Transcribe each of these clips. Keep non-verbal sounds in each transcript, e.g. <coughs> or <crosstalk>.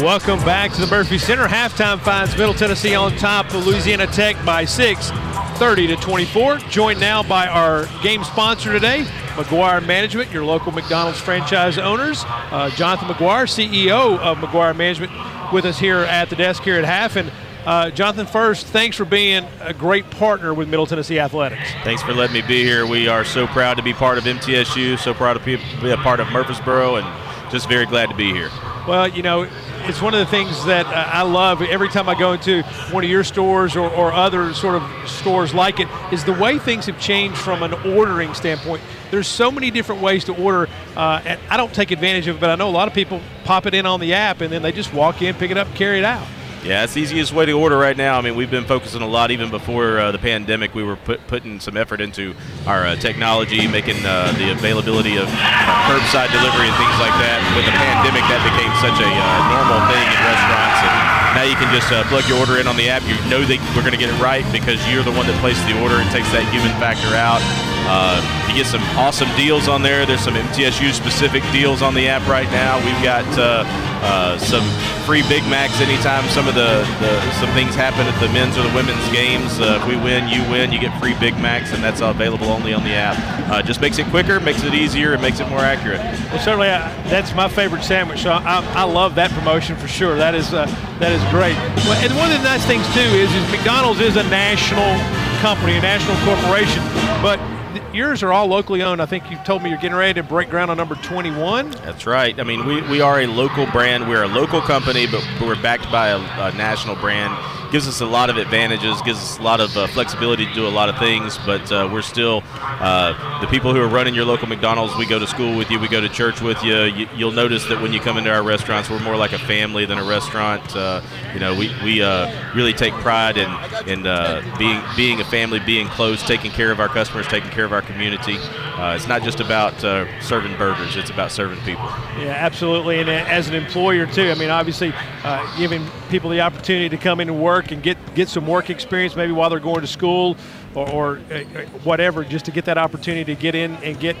Welcome back to the Murphy Center. Halftime finds Middle Tennessee on top of Louisiana Tech by six, 30 to 24. Joined now by our game sponsor today, McGuire Management, your local McDonald's franchise owners. Uh, Jonathan McGuire, CEO of McGuire Management, with us here at the desk here at half. And uh, Jonathan, first, thanks for being a great partner with Middle Tennessee Athletics. Thanks for letting me be here. We are so proud to be part of MTSU, so proud to be a part of Murfreesboro, and just very glad to be here. Well, you know, it's one of the things that I love every time I go into one of your stores or, or other sort of stores like it is the way things have changed from an ordering standpoint. There's so many different ways to order, uh, and I don't take advantage of it, but I know a lot of people pop it in on the app and then they just walk in, pick it up, carry it out. Yeah, it's the easiest way to order right now. I mean, we've been focusing a lot, even before uh, the pandemic. We were put, putting some effort into our uh, technology, making uh, the availability of curbside delivery and things like that. With the pandemic, that became such a uh, normal thing in restaurants. And now you can just uh, plug your order in on the app. You know that we're going to get it right because you're the one that places the order and takes that human factor out. Uh, you get some awesome deals on there. There's some MTSU specific deals on the app right now. We've got uh, uh, some free Big Macs anytime some of the, the, some things happen at the men's or the women's games. Uh, if we win, you win. You get free Big Macs, and that's available only on the app. Uh, just makes it quicker, makes it easier, and makes it more accurate. Well, certainly uh, that's my favorite sandwich. So I, I, love that promotion for sure. That is that is great. Well, and one of the nice things too is, is McDonald's is a national company, a national corporation, but yours are all locally owned. I think you told me you're getting ready to break ground on number 21. That's right. I mean, we, we are a local brand. We're a local company, but we're backed by a, a national brand gives us a lot of advantages, gives us a lot of uh, flexibility to do a lot of things. But uh, we're still uh, the people who are running your local McDonald's. We go to school with you, we go to church with you. you will notice that when you come into our restaurants, we're more like a family than a restaurant. Uh, you know, we we uh, really take pride in in uh, being being a family, being close, taking care of our customers, taking care of our community. It's not just about serving burgers; it's about serving people. Yeah, absolutely. And as an employer too, I mean, obviously, giving people the opportunity to come in and work and get get some work experience maybe while they're going to school or, or uh, whatever, just to get that opportunity to get in and get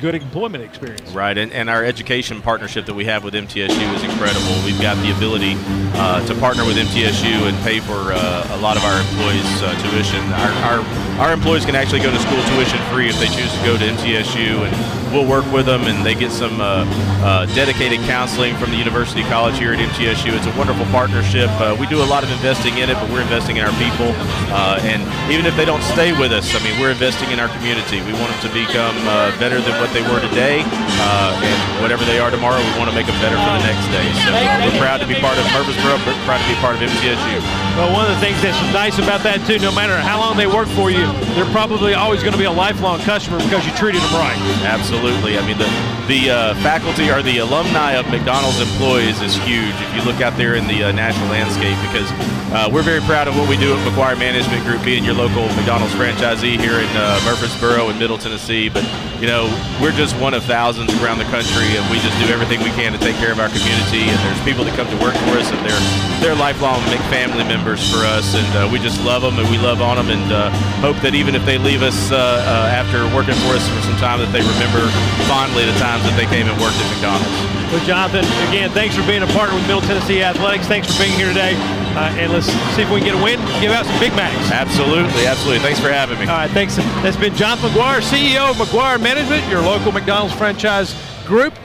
good employment experience. Right, and, and our education partnership that we have with MTSU is incredible. We've got the ability uh, to partner with MTSU and pay for uh, a lot of our employees' uh, tuition. Our, our our employees can actually go to school tuition free if they choose to go to MTSU, and we'll work with them, and they get some uh, uh, dedicated counseling from the University College here at MTSU. It's a wonderful partnership. Uh, we do a lot of investing in it, but we're investing in our people, uh, and even if they don't stay with us, I mean, we're investing in our community. We want them to become uh, better than what they were today, uh, and whatever they are tomorrow, we want to make them better for the next day. So we're proud to be part of Murfreesboro, proud to be part of MTSU. Well, one of the things that's nice about that too, no matter how long they work for you, they're probably always going to be a lifelong customer because you treated them right. Absolutely. I mean, the the uh, faculty or the alumni of McDonald's employees is huge. If you look out there in the uh, national landscape, because uh, we're very proud of what we do at McGuire Management Group, being your local McDonald's franchisee here in uh, Murfreesboro and Middle Tennessee. But you know, we're just one of thousands around the country, and we just do everything we can to take care of our community. And there's people that come to work for us, and they're they're lifelong family members for us, and uh, we just love them and we love on them, and uh, hope that even if they leave us after working for us for some time, that they remember fondly the times that they came and worked at McDonald's. Well, Jonathan, again, thanks for being a partner with Middle Tennessee Athletics. Thanks for being here today. Uh, and let's see if we can get a win. Give out some Big Macs. Absolutely, absolutely. Thanks for having me. All right, thanks. That's been Jonathan McGuire, CEO of McGuire Management, your local McDonald's franchise group.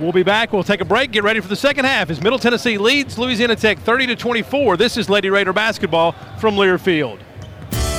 We'll be back. We'll take a break. Get ready for the second half as Middle Tennessee leads Louisiana Tech 30 to 24. This is Lady Raider basketball from Learfield.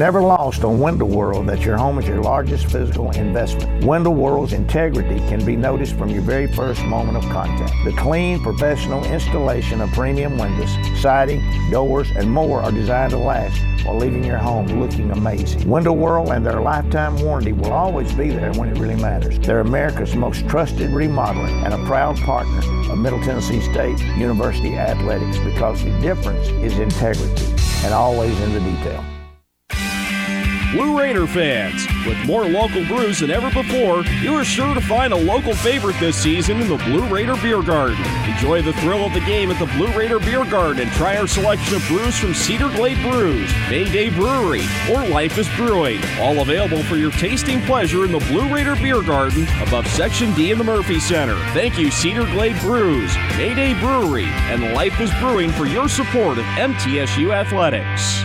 Never lost on Window World that your home is your largest physical investment. Window World's integrity can be noticed from your very first moment of contact. The clean, professional installation of premium windows, siding, doors, and more are designed to last while leaving your home looking amazing. Window World and their lifetime warranty will always be there when it really matters. They're America's most trusted remodeler and a proud partner of Middle Tennessee State University Athletics because the difference is integrity and always in the detail. Blue Raider fans, with more local brews than ever before, you are sure to find a local favorite this season in the Blue Raider Beer Garden. Enjoy the thrill of the game at the Blue Raider Beer Garden and try our selection of brews from Cedar Glade Brews, Mayday Brewery, or Life is Brewing. All available for your tasting pleasure in the Blue Raider Beer Garden above Section D in the Murphy Center. Thank you, Cedar Glade Brews, Mayday Brewery, and Life is Brewing for your support of MTSU Athletics.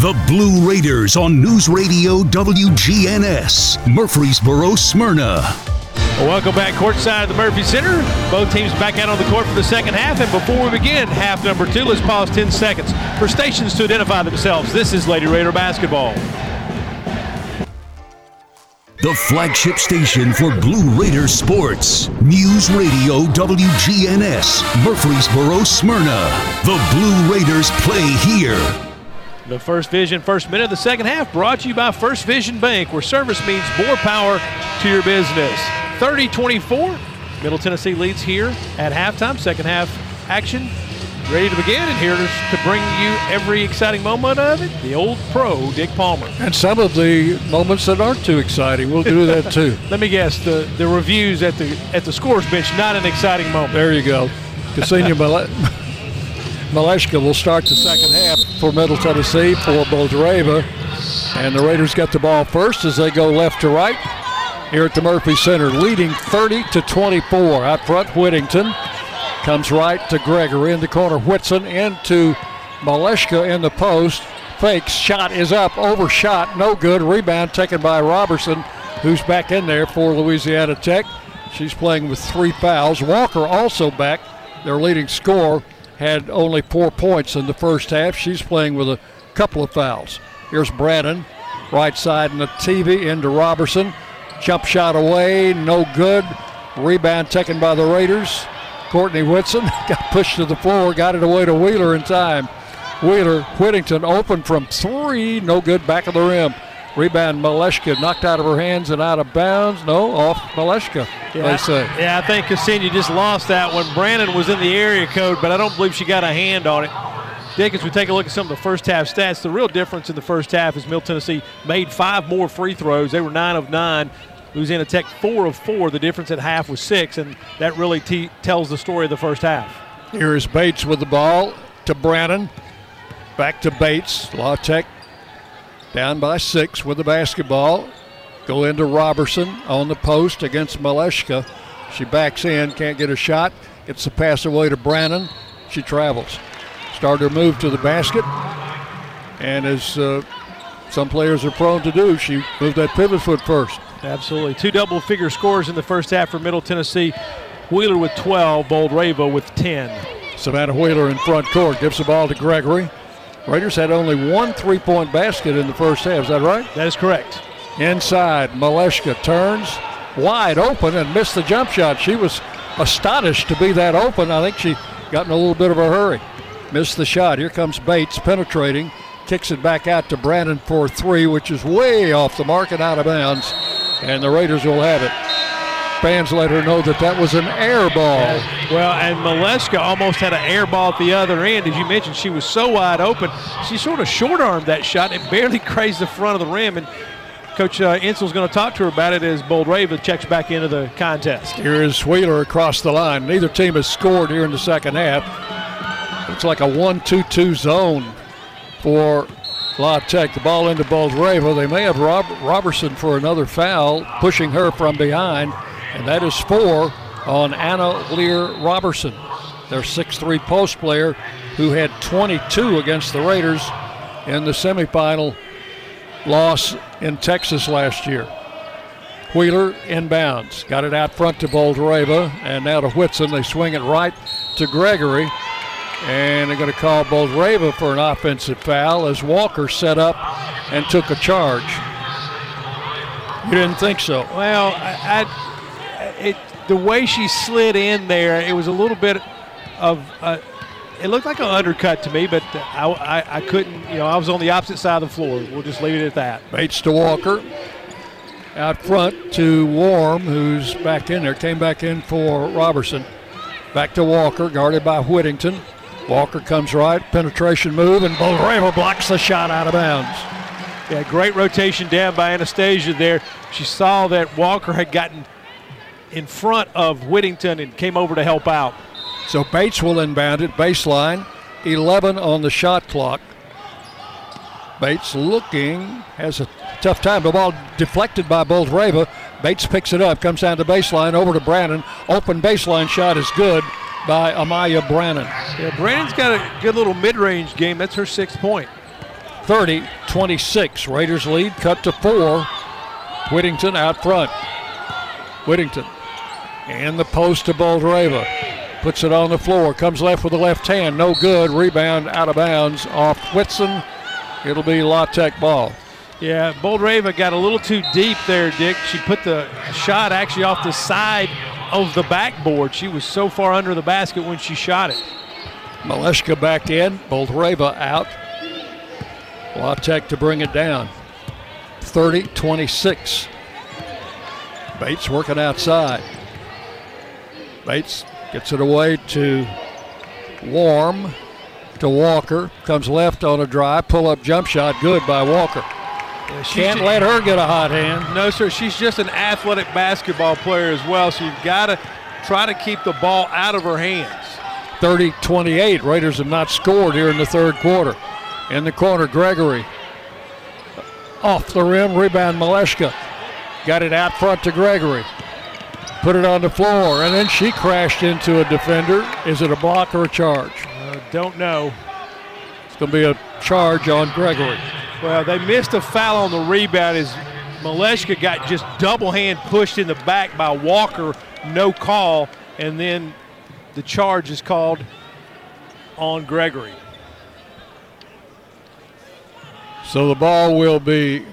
The Blue Raiders on News Radio WGNS, Murfreesboro, Smyrna. Welcome back courtside of the Murphy Center. Both teams back out on the court for the second half. And before we begin half number two, let's pause 10 seconds for stations to identify themselves. This is Lady Raider basketball. The flagship station for Blue Raider sports. News Radio WGNS, Murfreesboro, Smyrna. The Blue Raiders play here. The First Vision first minute of the second half brought to you by First Vision Bank, where service means more power to your business. 30 24. Middle Tennessee leads here at halftime. Second half action ready to begin. And here to bring you every exciting moment of it, the old pro, Dick Palmer. And some of the moments that aren't too exciting. We'll do that too. <laughs> Let me guess, the, the reviews at the at the scores bench, not an exciting moment. There you go. Ksenia <laughs> Maleshka will start the second half for Middle Tennessee for Boldreva. And the Raiders get the ball first as they go left to right here at the Murphy Center, leading 30 to 24. Out front, Whittington comes right to Gregory in the corner. Whitson into Maleshka in the post. Fakes. Shot is up. Overshot. No good. Rebound taken by Robertson, who's back in there for Louisiana Tech. She's playing with three fouls. Walker also back, their leading scorer had only four points in the first half. She's playing with a couple of fouls. Here's Brannon, right side in the TV into Robertson. Jump shot away, no good. Rebound taken by the Raiders. Courtney Whitson <laughs> got pushed to the floor, got it away to Wheeler in time. Wheeler, Whittington open from three, no good, back of the rim. Rebound, Maleshka knocked out of her hands and out of bounds. No, off Maleshka, yeah, they say. Yeah, I think Ksenia just lost that one. Brannon was in the area code, but I don't believe she got a hand on it. Dick, as we take a look at some of the first half stats, the real difference in the first half is Middle Tennessee made five more free throws. They were nine of nine. Louisiana Tech four of four. The difference at half was six, and that really t- tells the story of the first half. Here is Bates with the ball to Brannon. Back to Bates. La Tech down by six with the basketball. Go into Robertson on the post against Maleshka. She backs in, can't get a shot. Gets the pass away to Brannon. She travels. started to move to the basket. And as uh, some players are prone to do, she moved that pivot foot first. Absolutely. Two double figure scores in the first half for Middle Tennessee. Wheeler with 12, Boldreva with 10. Savannah Wheeler in front court gives the ball to Gregory. Raiders had only one three point basket in the first half. Is that right? That is correct. Inside, Maleshka turns wide open and missed the jump shot. She was astonished to be that open. I think she got in a little bit of a hurry. Missed the shot. Here comes Bates penetrating, kicks it back out to Brannon for three, which is way off the mark and out of bounds. And the Raiders will have it. Fans let her know that that was an air ball. Well, and Maleshka almost had an air ball at the other end. As you mentioned, she was so wide open. She sort of short armed that shot. It <laughs> barely grazed the front of the rim. And Coach uh, Insell's going to talk to her about it as Boldreva checks back into the contest. Here is Wheeler across the line. Neither team has scored here in the second half. It's like a 1 2 2 zone for La Tech. The ball into Boldreva. They may have Rob- Robertson for another foul, pushing her from behind, and that is four on Anna Lear Robertson, their 6'3 post player who had 22 against the Raiders in the semifinal loss in Texas last year. Wheeler inbounds. Got it out front to Boldreva and now to Whitson. They swing it right to Gregory. And they're going to call Boldreva for an offensive foul as Walker set up and took a charge. You didn't think so? Well, I, I it, the way she slid in there, it was a little bit of. Uh, it looked like an undercut to me, but I, I, I, couldn't, you know, I was on the opposite side of the floor. We'll just leave it at that. Bates to Walker. Out front to Warm, who's back in there. Came back in for Robertson. Back to Walker, guarded by Whittington. Walker comes right, penetration move, and Boldreva blocks the shot out of bounds. Yeah, great rotation down by Anastasia there. She saw that Walker had gotten in front of Whittington and came over to help out. So Bates will inbound it baseline. 11 on the shot clock. Bates looking, has a tough time. The ball deflected by Boldreva. Bates picks it up, comes down to baseline, over to Brannon. Open baseline shot is good by Amaya Brannon. Yeah, Brannon's got a good little mid range game. That's her sixth point. 30 26. Raiders lead, cut to four. Whittington out front. Whittington. And the post to Boldreva. Puts it on the floor. Comes left with the left hand. No good. Rebound out of bounds off Whitson. It'll be La Tech ball. Yeah, Boldreva got a little too deep there, Dick. She put the shot actually off the side of the backboard. She was so far under the basket when she shot it. Maleshka back in. Boldreva out. La Tech to bring it down. 30 26. Bates working outside. Bates gets it away to Warm to Walker. Comes left on a drive. Pull up jump shot. Good by Walker. Yeah, Can't let her get a hot hand. No, sir. She's just an athletic basketball player as well, so you've got to try to keep the ball out of her hands. 30 28. Raiders have not scored here in the third quarter. In the corner, Gregory. Off the rim, rebound Maleshka. Got it out front to Gregory. Put it on the floor, and then she crashed into a defender. Is it a block or a charge? Uh, don't know. It's going to be a charge on Gregory. Well, they missed a foul on the rebound as Maleshka got just double hand pushed in the back by Walker. No call, and then the charge is called on Gregory. So the ball will be.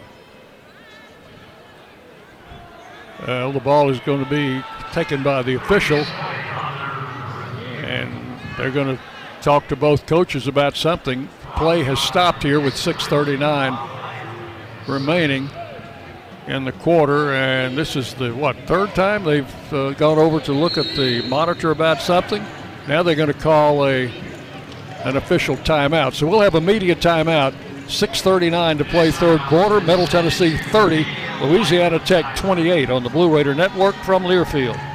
Uh, the ball is going to be taken by the official, and they're going to talk to both coaches about something. Play has stopped here with 6:39 remaining in the quarter, and this is the what third time they've uh, gone over to look at the monitor about something. Now they're going to call a an official timeout. So we'll have a media timeout 6.39 to play third quarter. Middle Tennessee 30, Louisiana Tech 28 on the Blue Raider Network from Learfield.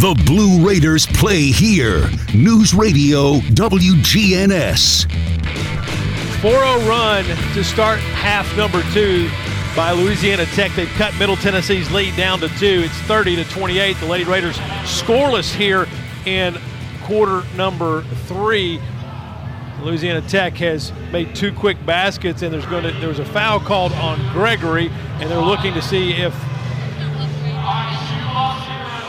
The Blue Raiders play here. News Radio WGNS. 4-0 run to start half number two by Louisiana Tech. They've cut Middle Tennessee's lead down to two. It's 30 to 28. The Lady Raiders scoreless here in quarter number three. Louisiana Tech has made two quick baskets, and there's going to there was a foul called on Gregory, and they're looking to see if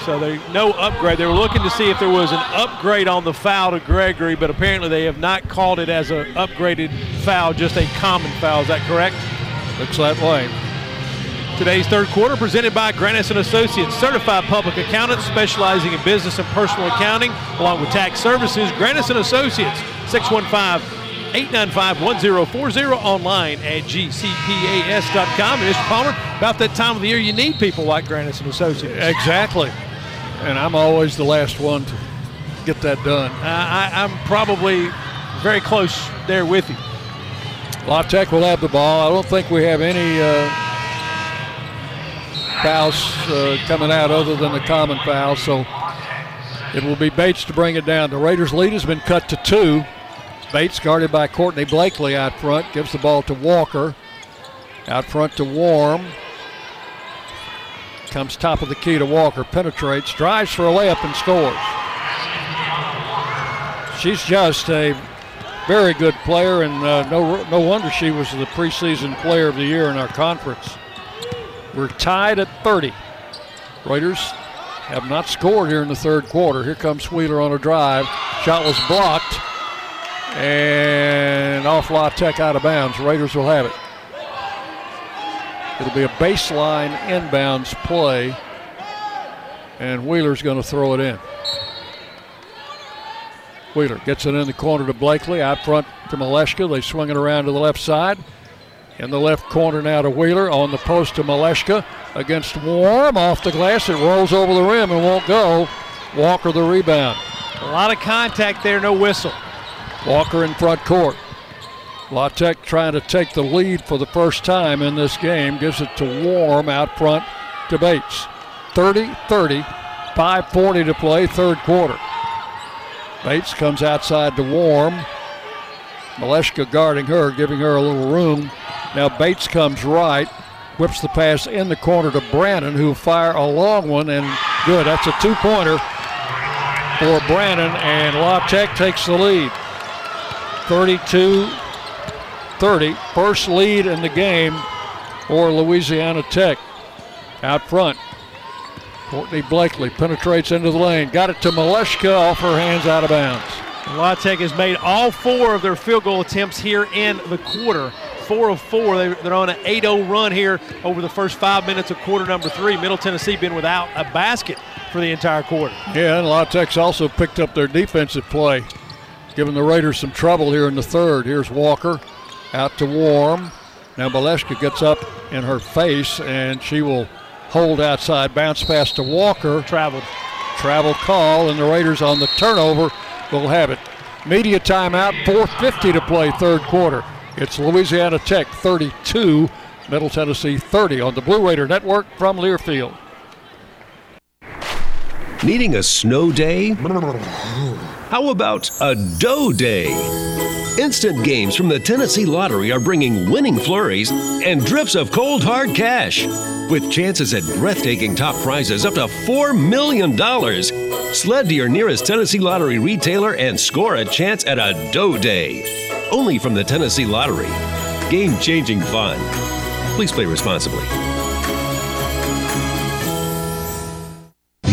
so they no upgrade. They were looking to see if there was an upgrade on the foul to Gregory, but apparently they have not called it as an upgraded foul, just a common foul. Is that correct? Looks that way. Today's third quarter presented by Grannis and Associates, certified public accountants specializing in business and personal accounting, along with tax services. Grannis and Associates, 615 895-1040 online at gcpas.com. And Mr. Palmer, about that time of the year, you need people like Grannis and Associates. Exactly. And I'm always the last one to get that done. Uh, I, I'm probably very close there with you. La Tech will have the ball. I don't think we have any uh, fouls uh, coming out other than the common foul, so it will be Bates to bring it down. The Raiders' lead has been cut to two. Bates guarded by Courtney Blakely out front, gives the ball to Walker. Out front to Warm. Comes top of the key to Walker, penetrates, drives for a layup and scores. She's just a very good player, and uh, no, no wonder she was the preseason player of the year in our conference. We're tied at 30. Raiders have not scored here in the third quarter. Here comes Wheeler on a drive. Shot was blocked, and off La Tech out of bounds. Raiders will have it. It'll be a baseline inbounds play, and Wheeler's going to throw it in. Wheeler gets it in the corner to Blakely, out front to Maleshka. They swing it around to the left side. In the left corner now to Wheeler, on the post to Maleshka against Warm, off the glass. It rolls over the rim and won't go. Walker the rebound. A lot of contact there, no whistle. Walker in front court. La Tech trying to take the lead for the first time in this game. Gives it to Warm out front to Bates. 30 30, 5.40 to play, third quarter. Bates comes outside to Warm. Maleshka guarding her, giving her a little room. Now Bates comes right, whips the pass in the corner to Brannon, who fire a long one and good. That's a two pointer for Brannon, and La Tech takes the lead. 32 30. First lead in the game for Louisiana Tech. Out front, Courtney Blakely penetrates into the lane. Got it to Maleshka off her hands out of bounds. La Tech has made all four of their field goal attempts here in the quarter. Four of four. They're on an 8 0 run here over the first five minutes of quarter number three. Middle Tennessee been without a basket for the entire quarter. Yeah, and La Tech's also picked up their defensive play, giving the Raiders some trouble here in the third. Here's Walker out to Warm. Now Maleshka gets up in her face and she will hold outside, bounce pass to Walker. Traveled. Travel call, and the Raiders on the turnover will have it. Media timeout, 4.50 to play third quarter. It's Louisiana Tech 32, Middle Tennessee 30 on the Blue Raider Network from Learfield. Needing a snow day? How about a dough day? Instant games from the Tennessee Lottery are bringing winning flurries and drips of cold hard cash. With chances at breathtaking top prizes up to $4 million. Sled to your nearest Tennessee Lottery retailer and score a chance at a dough day. Only from the Tennessee Lottery. Game changing fun. Please play responsibly.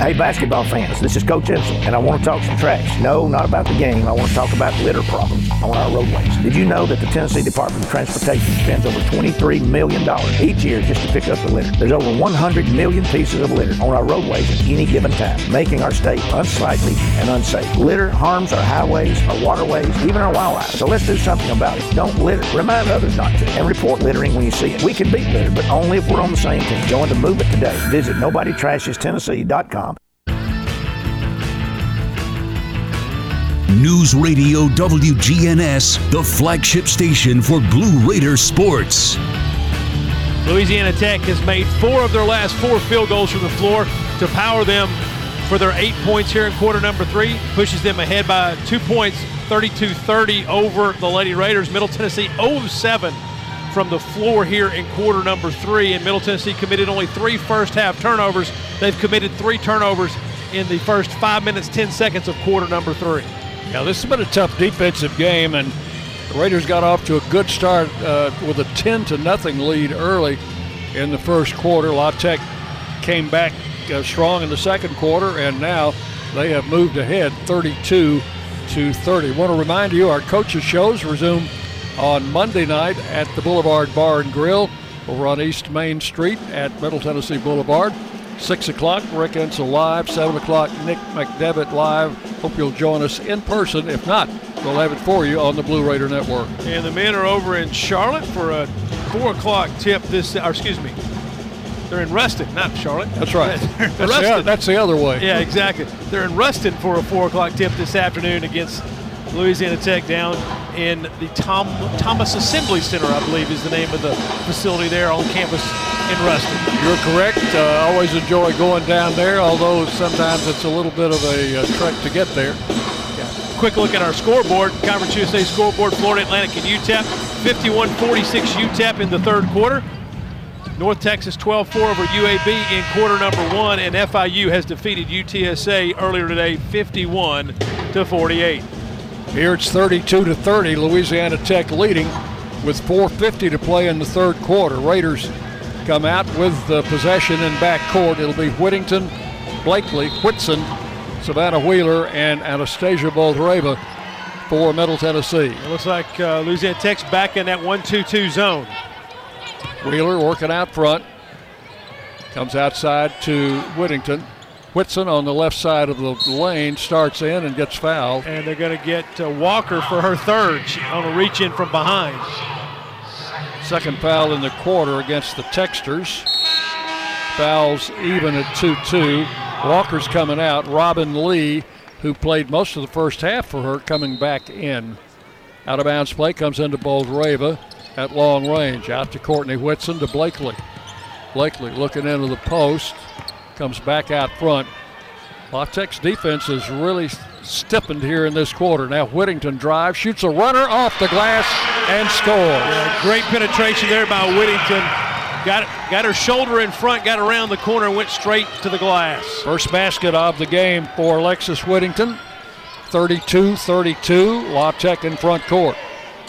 Hey, basketball fans, this is Coach Edsel, and I want to talk some trash. No, not about the game. I want to talk about litter problems on our roadways. Did you know that the Tennessee Department of Transportation spends over $23 million each year just to pick up the litter? There's over 100 million pieces of litter on our roadways at any given time, making our state unsightly and unsafe. Litter harms our highways, our waterways, even our wildlife. So let's do something about it. Don't litter. Remind others not to. And report littering when you see it. We can beat litter, but only if we're on the same team. Join the movement today. Visit NobodyTrashesTennessee.com News Radio WGNS, the flagship station for Blue Raider sports. Louisiana Tech has made four of their last four field goals from the floor to power them for their eight points here in quarter number three. Pushes them ahead by two points, 32 30 over the Lady Raiders. Middle Tennessee 0 7 from the floor here in quarter number three. And Middle Tennessee committed only three first half turnovers. They've committed three turnovers in the first five minutes, 10 seconds of quarter number three. Yeah, this has been a tough defensive game, and the Raiders got off to a good start uh, with a 10 to nothing lead early in the first quarter. La Tech came back uh, strong in the second quarter, and now they have moved ahead 32 to 30. Want to remind you, our coaches' shows resume on Monday night at the Boulevard Bar and Grill over on East Main Street at Middle Tennessee Boulevard. 6 o'clock, Rick Insell live. 7 o'clock, Nick McDevitt live. Hope you'll join us in person. If not, we'll have it for you on the Blue Raider Network. And the men are over in Charlotte for a 4 o'clock tip this, or excuse me, they're in Ruston, not Charlotte. That's right. <laughs> that's, the, that's the other way. Yeah, exactly. They're in Ruston for a 4 o'clock tip this afternoon against Louisiana Tech down in the Tom, Thomas Assembly Center, I believe is the name of the facility there on campus in Ruston. You're correct. Uh, always enjoy going down there, although sometimes it's a little bit of a uh, trek to get there. Yeah. Quick look at our scoreboard. Conference USA scoreboard, Florida Atlantic and UTEP. 51-46 UTEP in the third quarter. North Texas 12-4 over UAB in quarter number one, and FIU has defeated UTSA earlier today 51 to 48. Here it's 32 to 30. Louisiana Tech leading with 4:50 to play in the third quarter. Raiders come out with the possession in back court. It'll be Whittington, Blakely, Whitson, Savannah Wheeler, and Anastasia Boldreva for Middle Tennessee. It looks like uh, Louisiana Tech's back in that 1-2-2 zone. Wheeler working out front. Comes outside to Whittington. Whitson on the left side of the lane starts in and gets fouled. And they're going to get uh, Walker for her third on a reach in from behind. Second foul in the quarter against the Techsters. Fouls even at 2 2. Walker's coming out. Robin Lee, who played most of the first half for her, coming back in. Out of bounds play comes into Boldreva at long range. Out to Courtney Whitson to Blakely. Blakely looking into the post comes back out front. La Tech's defense is really stiffened here in this quarter. Now Whittington drives, shoots a runner off the glass, and scores. Yeah, great penetration there by Whittington. Got, got her shoulder in front, got around the corner, and went straight to the glass. First basket of the game for Alexis Whittington. 32-32, La Tech in front court.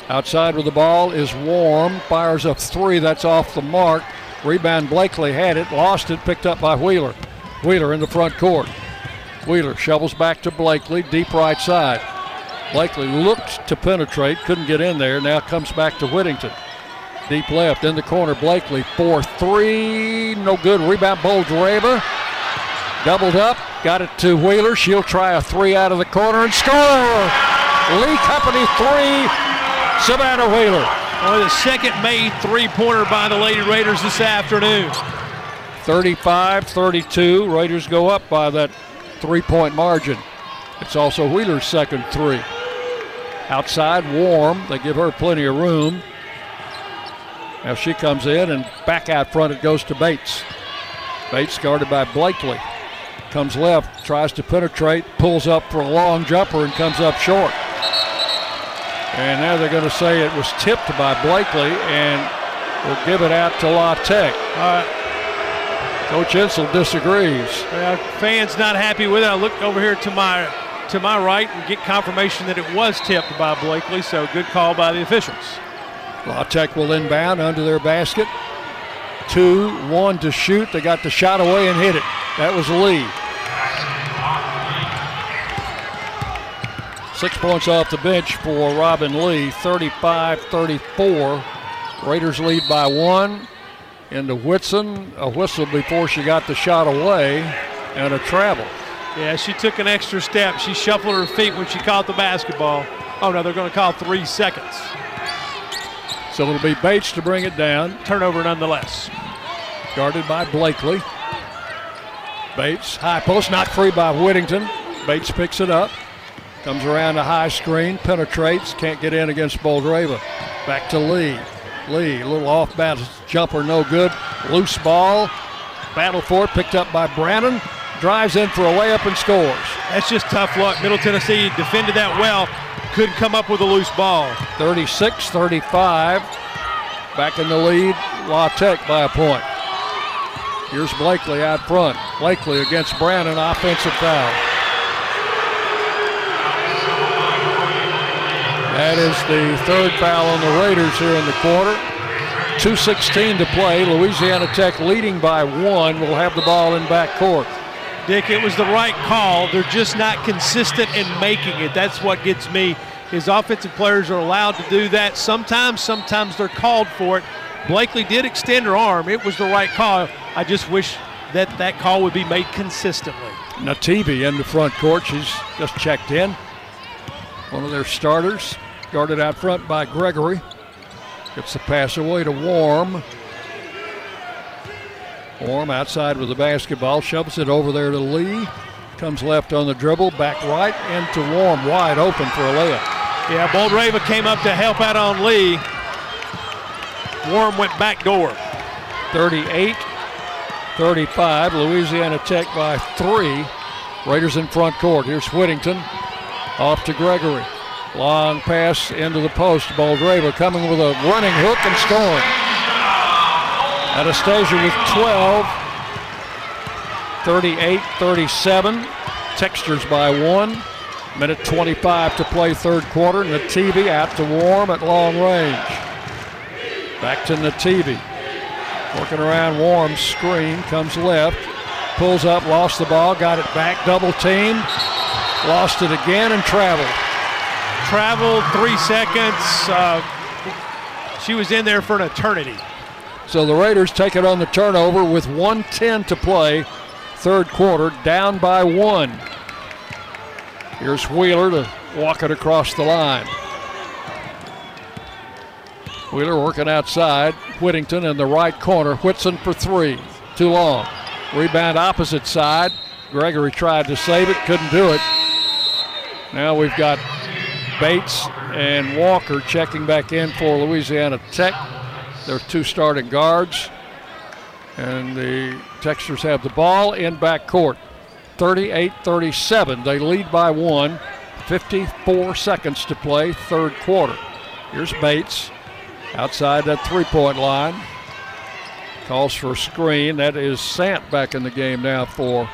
Outside with the ball is Warm, fires a three, that's off the mark. Rebound Blakely had it, lost it, picked up by Wheeler. Wheeler in the front court. Wheeler shovels back to Blakely, deep right side. Blakely looked to penetrate, couldn't get in there. Now comes back to Whittington. Deep left in the corner, Blakely 4 3. No good. Rebound, Boldreva. Doubled up, got it to Wheeler. She'll try a three out of the corner and score. Lee Company three, Savannah Wheeler. Only the second made three pointer by the Lady Raiders this afternoon. 35 32. Raiders go up by that three point margin. It's also Wheeler's second three. Outside, warm. They give her plenty of room. Now she comes in and back out front it goes to Bates. Bates guarded by Blakely. Comes left, tries to penetrate, pulls up for a long jumper and comes up short. And now they're going to say it was tipped by Blakely and will give it out to La Tech. Uh, Coach Insell disagrees. Uh, fans not happy with it. I look over here to my to my right and get confirmation that it was tipped by Blakely. So good call by the officials. La Tech will inbound under their basket. Two, one to shoot. They got the shot away and hit it. That was Lee. Six points off the bench for Robin Lee, 35 34. Raiders lead by one. Into Whitson, a whistle before she got the shot away, and a travel. Yeah, she took an extra step. She shuffled her feet when she caught the basketball. Oh, no, they're going to call three seconds. So it'll be Bates to bring it down. Turnover nonetheless. Guarded by Blakely. Bates, high post, not free by Whittington. Bates picks it up. Comes around a high screen, penetrates, can't get in against Boldreva. Back to Lee. Lee, a little off balance jumper, no good. Loose ball. Battle for it, picked up by Brannon. Drives in for a layup and scores. That's just tough luck. Middle Tennessee defended that well. Couldn't come up with a loose ball. 36 35. Back in the lead, La Tech by a point. Here's Blakely out front. Blakely against Brannon, offensive foul. That is the third foul on the Raiders here in the quarter. 2.16 to play. Louisiana Tech leading by one will have the ball in back court. Dick, it was the right call. They're just not consistent in making it. That's what gets me. His offensive players are allowed to do that. Sometimes, sometimes they're called for it. Blakely did extend her arm. It was the right call. I just wish that that call would be made consistently. Nativi in the front court. She's just checked in. One of their starters, guarded out front by Gregory. Gets the pass away to Warm. Warm outside with the basketball, shoves it over there to Lee. Comes left on the dribble, back right into Warm, wide open for a layup. Yeah, Boldreva came up to help out on Lee. Warm went back door. 38 35. Louisiana Tech by three. Raiders in front court. Here's Whittington. Off to Gregory. Long pass into the post. Boldreva coming with a running hook and scoring. Anastasia with 12. 38 37. Techsters by one. Minute 25 to play third quarter. Nativi out to Warm at long range. Back to Nativi. Working around Warm. Screen comes left. Pulls up, lost the ball, got it back, double team. Lost it again and traveled. Traveled three seconds. Uh, she was in there for an eternity. So the Raiders take it on the turnover with 110 to play. Third quarter, down by one. Here's Wheeler to walk it across the line. Wheeler working outside. Whittington in the right corner. Whitson for three. Too long. Rebound opposite side. Gregory tried to save it, couldn't do it. Now we've got Bates and Walker checking back in for Louisiana Tech. They're two starting guards. And the Techsters have the ball in back court. 38 37. They lead by one. 54 seconds to play, third quarter. Here's Bates outside that three point line. Calls for a screen. That is Sant back in the game now for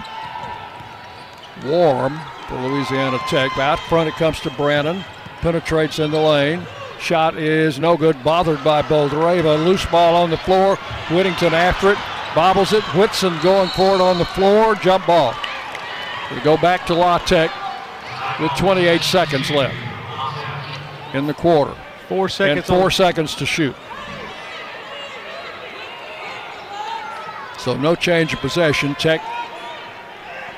Warm for Louisiana Tech. Out front it comes to Brannon. Penetrates in the lane. Shot is no good, bothered by Boldreva. Loose ball on the floor. Whittington after it, bobbles it. Whitson going for it on the floor. Jump ball. We go back to La Tech with 28 seconds left in the quarter. Four seconds. And four on. seconds to shoot. So no change of possession. Tech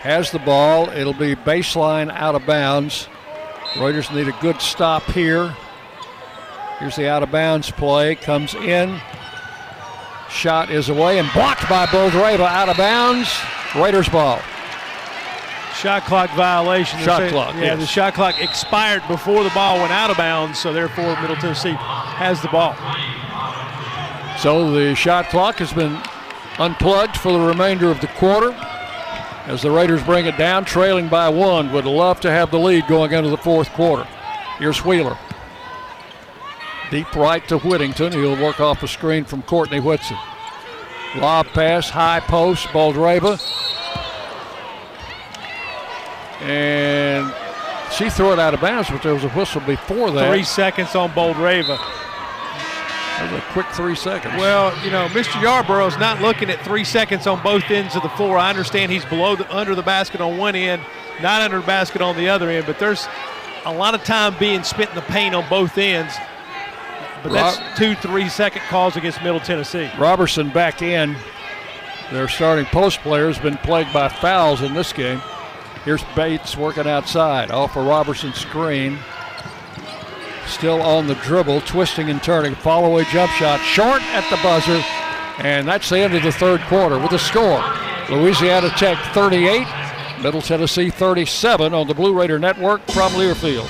has the ball. It'll be baseline out of bounds. Raiders need a good stop here. Here's the out of bounds play. Comes in. Shot is away and blocked by Boldreva out of bounds. Raiders ball. Shot clock violation. Shot saying- clock, Yeah, yes. the shot clock expired before the ball went out of bounds, so therefore Middle Tennessee has the ball. So the shot clock has been unplugged for the remainder of the quarter. As the Raiders bring it down, trailing by one, would love to have the lead going into the fourth quarter. Here's Wheeler. Deep right to Whittington. He'll work off a screen from Courtney Whitson. Lob pass, high post, Boldreva. And she threw it out of bounds, but there was a whistle before that. Three seconds on Boldreva. That was a quick three seconds. Well, you know, Mr. Yarborough's not looking at three seconds on both ends of the floor. I understand he's below the under the basket on one end, not under the basket on the other end, but there's a lot of time being spent in the paint on both ends. But that's Rob- two, three second calls against Middle Tennessee. Robertson back in. Their starting post player has been plagued by fouls in this game. Here's Bates working outside off a Robertson screen. Still on the dribble, twisting and turning. Follow away jump shot, short at the buzzer. And that's the end of the third quarter with a score. Louisiana Tech 38, Middle Tennessee 37 on the Blue Raider Network from Learfield.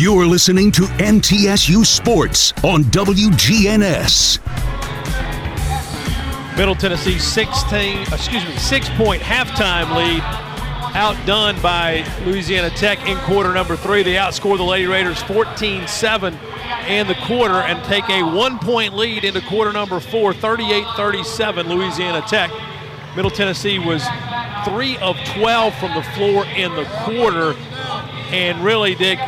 You're listening to MTSU Sports on WGNS. Middle Tennessee 16, excuse me, six point halftime lead. Outdone by Louisiana Tech in quarter number three. They outscore the Lady Raiders 14 7 in the quarter and take a one point lead into quarter number four, 38 37, Louisiana Tech. Middle Tennessee was three of 12 from the floor in the quarter and really did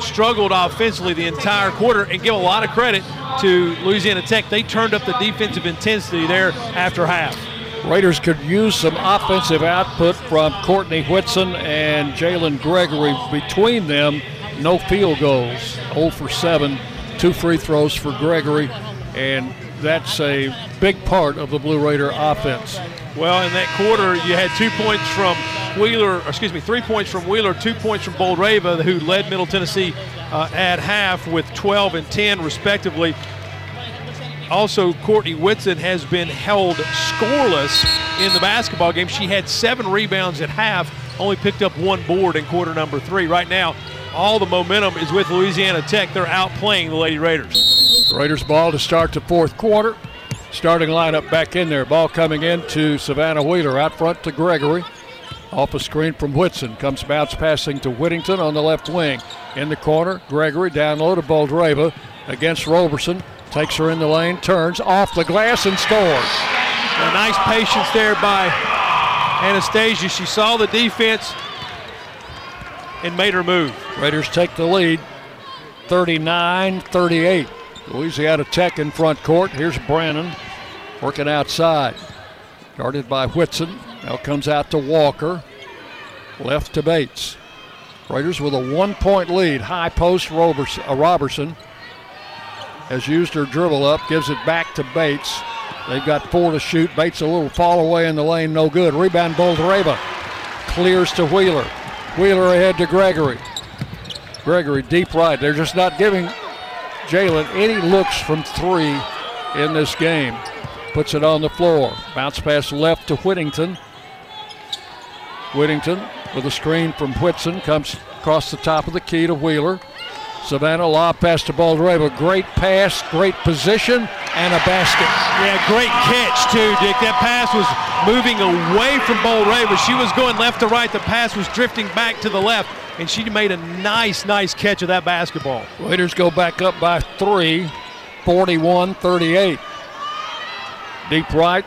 struggled offensively the entire quarter and give a lot of credit to Louisiana Tech. They turned up the defensive intensity there after half. Raiders could use some offensive output from Courtney Whitson and Jalynn Gregory. Between them, no field goals. 0 for 7, two free throws for Gregory, and that's a big part of the Blue Raider offense. Well, in that quarter, you had two points from Wheeler, excuse me, three points from Wheeler, two points from Boldreva, who led Middle Tennessee uh, at half with 12 and 10, respectively. Also, Courtney Whitson has been held scoreless in the basketball game. She had seven rebounds at half, only picked up one board in quarter number three. Right now, all the momentum is with Louisiana Tech. They're outplaying the Lady Raiders. Raiders ball to start the fourth quarter. Starting lineup back in there. Ball coming in to Savannah Wheeler out front to Gregory. Off a screen from Whitson. Comes bounce passing to Whittington on the left wing. In the corner, Gregory down low to Boldreva against Roberson. Takes her in the lane, turns off the glass and scores. A nice patience there by Anastasia. She saw the defense and made her move. Raiders take the lead 39 38. Louisiana Tech in front court. Here's Brannon working outside. Guarded by Whitson. Now comes out to Walker. Left to Bates. Raiders with a one point lead. High post Roberson, uh, Robertson has used her dribble up, gives it back to Bates. They've got four to shoot. Bates a little fall away in the lane, no good. Rebound Boldreva. Clears to Wheeler. Wheeler ahead to Gregory. Gregory deep right. They're just not giving Jalynn any looks from three in this game. Puts it on the floor. Bounce pass left to Whittington. Whittington with a screen from Whitson comes across the top of the key to Wheeler. Savannah lob pass to Boldreva. Great pass, great position, and a basket. Yeah, great catch too, Dick. That pass was moving away from Boldreva. She was going left to right. The pass was drifting back to the left, and she made a nice, nice catch of that basketball. Raiders go back up by three, 41-38. Deep right,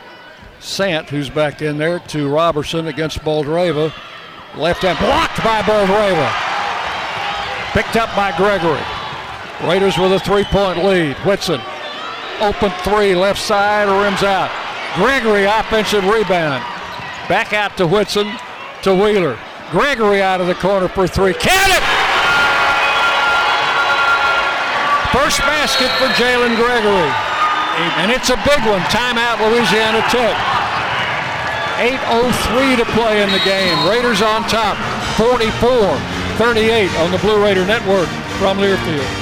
Sant, who's back in there, to Robertson against Boldreva. Left hand blocked by Boldreva. Picked up by Gregory. Raiders with a three point lead. Whitson, open three, left side, rims out. Gregory, offensive rebound. Back out to Whitson, to Wheeler. Gregory out of the corner for three. Count it! First basket for Jalynn Gregory. And it's a big one. Timeout, Louisiana Tech. 8.03 to play in the game. Raiders on top, 44 38 on the Blue Raider Network from Learfield.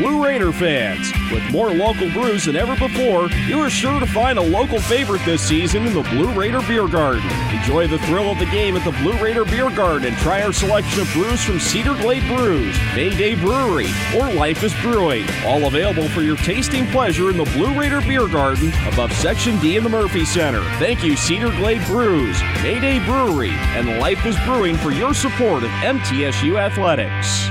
Blue Raider fans, with more local brews than ever before, you are sure to find a local favorite this season in the Blue Raider Beer Garden. Enjoy the thrill of the game at the Blue Raider Beer Garden and try our selection of brews from Cedar Glade Brews, Mayday Brewery, or Life is Brewing. All available for your tasting pleasure in the Blue Raider Beer Garden above Section D in the Murphy Center. Thank you, Cedar Glade Brews, Mayday Brewery, and Life is Brewing for your support of MTSU Athletics.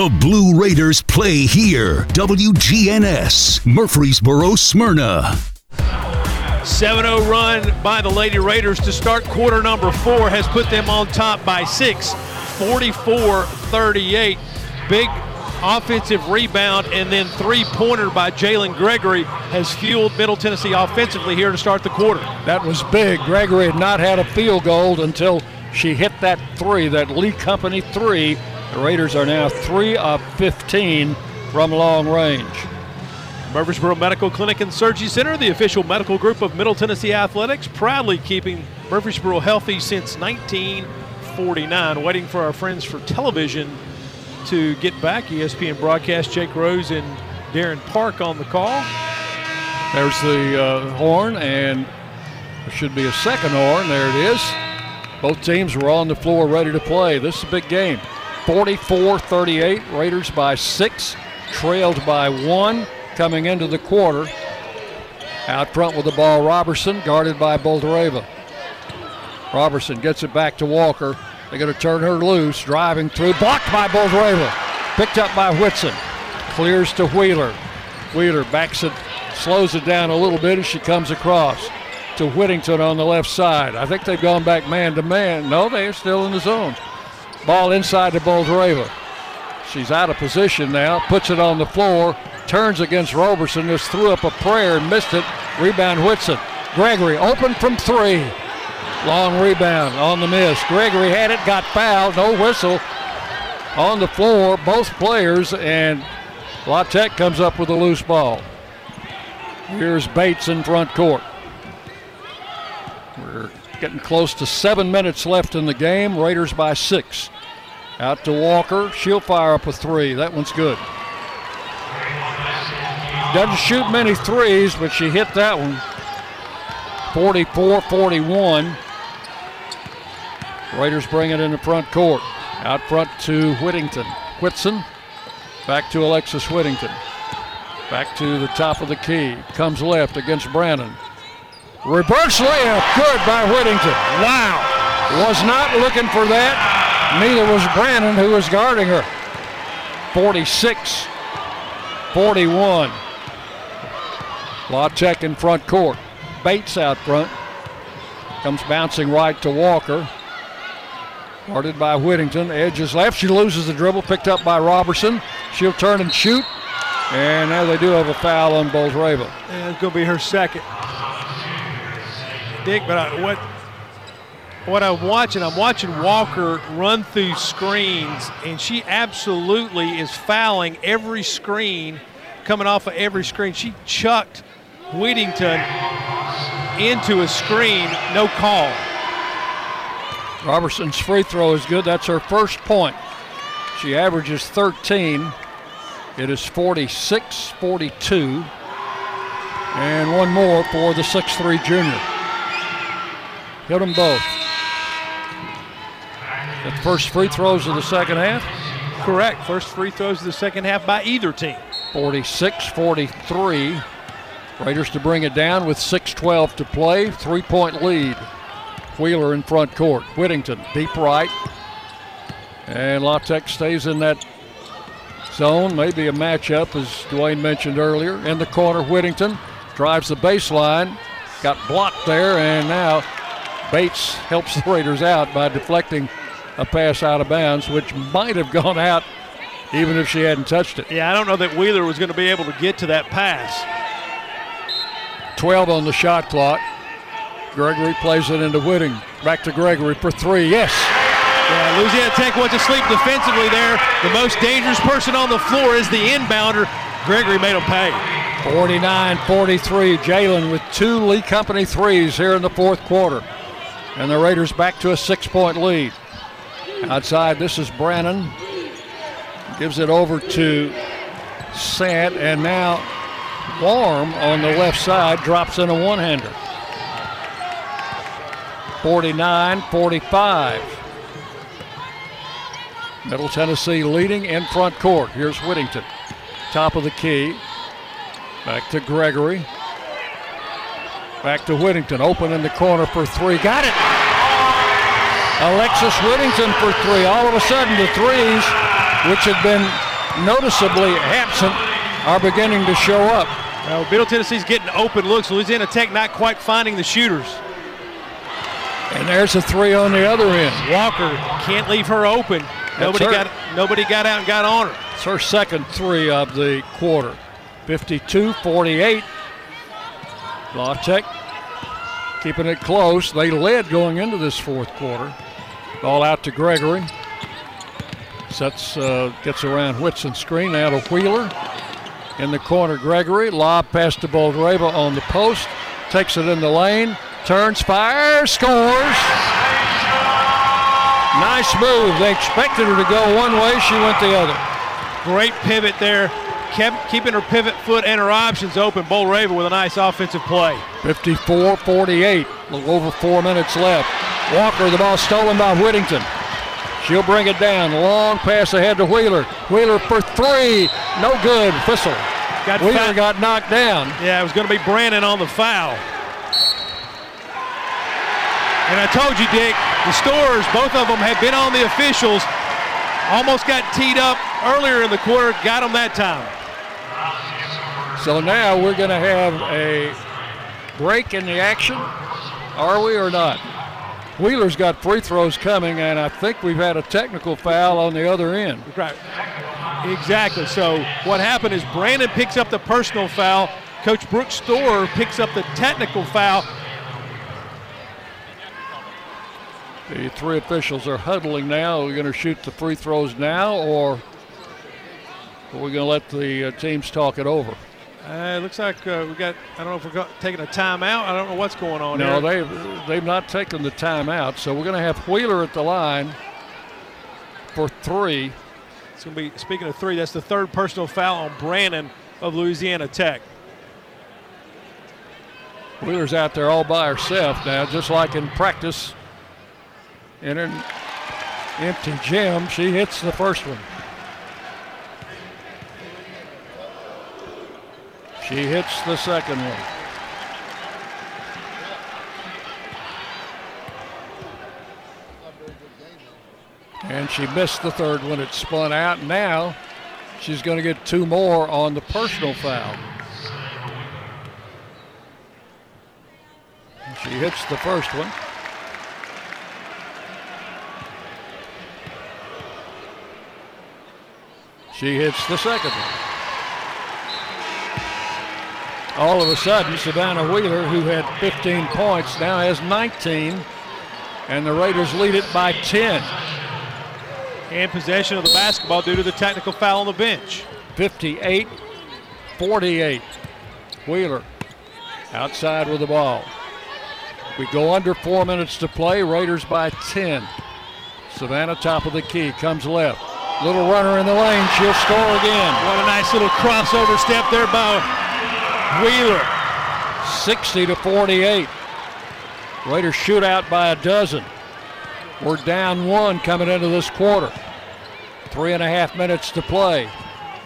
The Blue Raiders play here. WGNS, Murfreesboro, Smyrna. 7 0 run by the Lady Raiders to start quarter number four has put them on top by six, 44 38. Big offensive rebound and then three pointer by Jalynn Gregory has fueled Middle Tennessee offensively here to start the quarter. That was big. Gregory had not had a field goal until she hit that three, that Lee Company three. The Raiders are now 3 of 15 from long range. Murfreesboro Medical Clinic and Surgery Center, the official medical group of Middle Tennessee Athletics, proudly keeping Murfreesboro healthy since 1949. Waiting for our friends for television to get back. ESPN broadcast Jake Rose and Darren Park on the call. There's the uh, horn, and there should be a second horn. There it is. Both teams were on the floor ready to play. This is a big game. 44 38. Raiders by six, trailed by one coming into the quarter. Out front with the ball, Robertson, guarded by Boldreva. Robertson gets it back to Walker. They're going to turn her loose, driving through, blocked by Boldreva. Picked up by Whitson. Clears to Wheeler. Wheeler backs it slows it down a little bit as she comes across to Whittington on the left side. I think they've gone back man to man. No, they're still in the zone. Ball inside to Boldreva. She's out of position now, puts it on the floor, turns against Roberson, just threw up a prayer and missed it. Rebound Whitson. Gregory open from three. Long rebound on the miss. Gregory had it, got fouled, no whistle. On the floor, both players, and La Tech comes up with a loose ball. Here's Bates in front court. Getting close to seven minutes left in the game. Raiders by six. Out to Walker. She'll fire up a three. That one's good. Doesn't shoot many threes, but she hit that one. 44 41. Raiders bring it in the front court. Out front to Whittington. Whitson. Back to Alexis Whittington. Back to the top of the key. Comes left against Brannon. Reverse layup. Good by Whittington. Wow. Was not looking for that. Neither was Brannon, who was guarding her. 46 41. La Tech in front court. Bates out front. Comes bouncing right to Walker. Guarded by Whittington. Edges left. She loses the dribble. Picked up by Robertson. She'll turn and shoot. And now they do have a foul on Boldreva. And it's going to be her second. Dick, but I, what what I'm watching, I'm watching Walker run through screens, and she absolutely is fouling every screen, coming off of every screen. She chucked Whittington into a screen, no call. Robertson's free throw is good. That's her first point. She averages 13. It is 46 42. And one more for the 6'3 junior. Hit them both. The first free throws of the second half? Correct. First free throws of the second half by either team. 46 43. Raiders to bring it down with 6.12 to play. Three point lead. Wheeler in front court. Whittington deep right. And La Tech stays in that zone. Maybe a matchup, as Dwayne mentioned earlier. In the corner, Whittington drives the baseline. Got blocked there, and now Bates helps the Raiders out by deflecting a pass out of bounds, which might have gone out even if she hadn't touched it. Yeah, I don't know that Wheeler was going to be able to get to that pass. 12 on the shot clock. Gregory plays it into Whitting. Back to Gregory for three. Yes. Yeah, Louisiana Tech went to sleep defensively there. The most dangerous person on the floor is the inbounder. Gregory made him pay. 49 43. Jalynn with two Lee Company threes here in the fourth quarter. And the Raiders back to a six point lead. Outside, this is Brannon. Gives it over to Sant, and now Warm on the left side drops in a one hander. 49 45. Middle Tennessee leading in front court. Here's Whittington. Top of the key. Back to Gregory. Back to Whittington. Open in the corner for three. Got it. Alexis Whittington for three. All of a sudden, the threes, which had been noticeably absent, are beginning to show up. Well, Middle Tennessee's getting open looks. Louisiana Tech not quite finding the shooters. And there's a three on the other end. Walker can't leave her open. That's nobody her. got nobody got out and got on her. It's her second three of the quarter. 52 48. La Tech keeping it close. They led going into this fourth quarter. Ball out to Gregory. Sets, uh, gets around Whitson screen. Now to Wheeler. In the corner, Gregory. Lob pass to Boldreva on the post. Takes it in the lane. Turns, fires, scores. Nice move. They expected her to go one way. She went the other. Great pivot there. Kept keeping her pivot foot and her options open. Boldreva with a nice offensive play. 54 48. A little over four minutes left. Walker, the ball stolen by Whittington. She'll bring it down. Long pass ahead to Wheeler. Wheeler for three. No good. Whistle. Got Wheeler foul- got knocked down. Yeah, it was going to be Brannon on the foul. And I told you, Dick, the Stoehrs, both of them have been on the officials. Almost got teed up earlier in the quarter, got them that time. So now we're going to have a break in the action. Are we or not? Wheeler's got free throws coming, and I think we've had a technical foul on the other end. Right. Exactly. So what happened is Brannon picks up the personal foul. Coach Brooke Stoehr picks up the technical foul. The three officials are huddling now. Are we going to shoot the free throws now, or are we going to let the uh, teams talk it over? Uh, it looks like uh, we got. I don't know if we're got, taking a timeout. I don't know what's going on. No, here. they've they've not taken the timeout, so we're going to have Wheeler at the line for three. It's going to be speaking of three. That's the third personal foul on Brannon of Louisiana Tech. Wheeler's out there all by herself now, just like in practice. In an empty gym, she hits the first one. She hits the second one. And she missed the third one. It spun out. Now she's going to get two more on the personal foul. She hits the first one. She hits the second one. All of a sudden, Savannah Wheeler, who had 15 points, now has 19, and the Raiders lead it by 10. And possession of the basketball due to the technical foul on the bench. 58 48. Wheeler outside with the ball. We go under four minutes to play. Raiders by 10. Savannah top of the key comes left. Little runner in the lane. She'll score again. What a nice little crossover step there by Wheeler. 60 to 48. Raiders shoot out by a dozen. We're down one coming into this quarter. Three and a half minutes to play.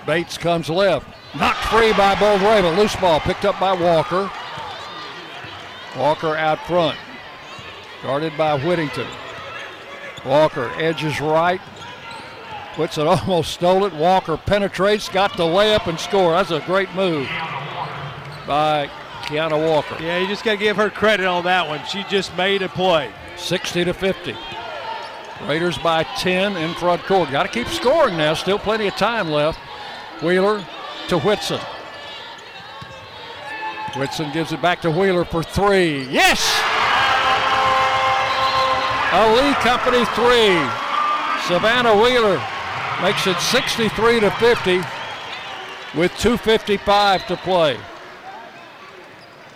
Bates comes left. Knocked free by Boldreva. Loose ball picked up by Walker. Walker out front. Guarded by Whittington. Walker edges right. Whitson <laughs> almost stole it. Walker penetrates, got the layup and score. That's a great move by Keiunna Walker. Yeah, you just got to give her credit on that one. She just made a play. 60 to 50. Raiders by 10 in front court. Got to keep scoring now. Still plenty of time left. Wheeler to Whitson. Whitson gives it back to Wheeler for three. Yes! A Lee Company three. Savannah Wheeler makes it 63 to 50 with 2.55 to play.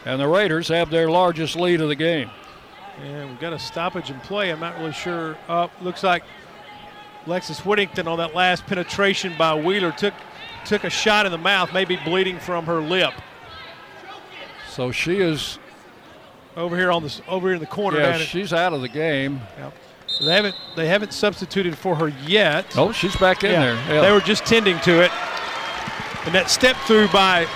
And the Raiders have their largest lead of the game. And we've got a stoppage in play. I'm not really sure. Uh, looks like Lexus Whittington on that last penetration by Wheeler took took a shot in the mouth, maybe bleeding from her lip. So she is over here on this over here in the corner. Yeah, she's out of the game. Yep. They haven't they haven't substituted for her yet. Oh, she's back in Yeah, there. Yeah. They were just tending to it. And that step through by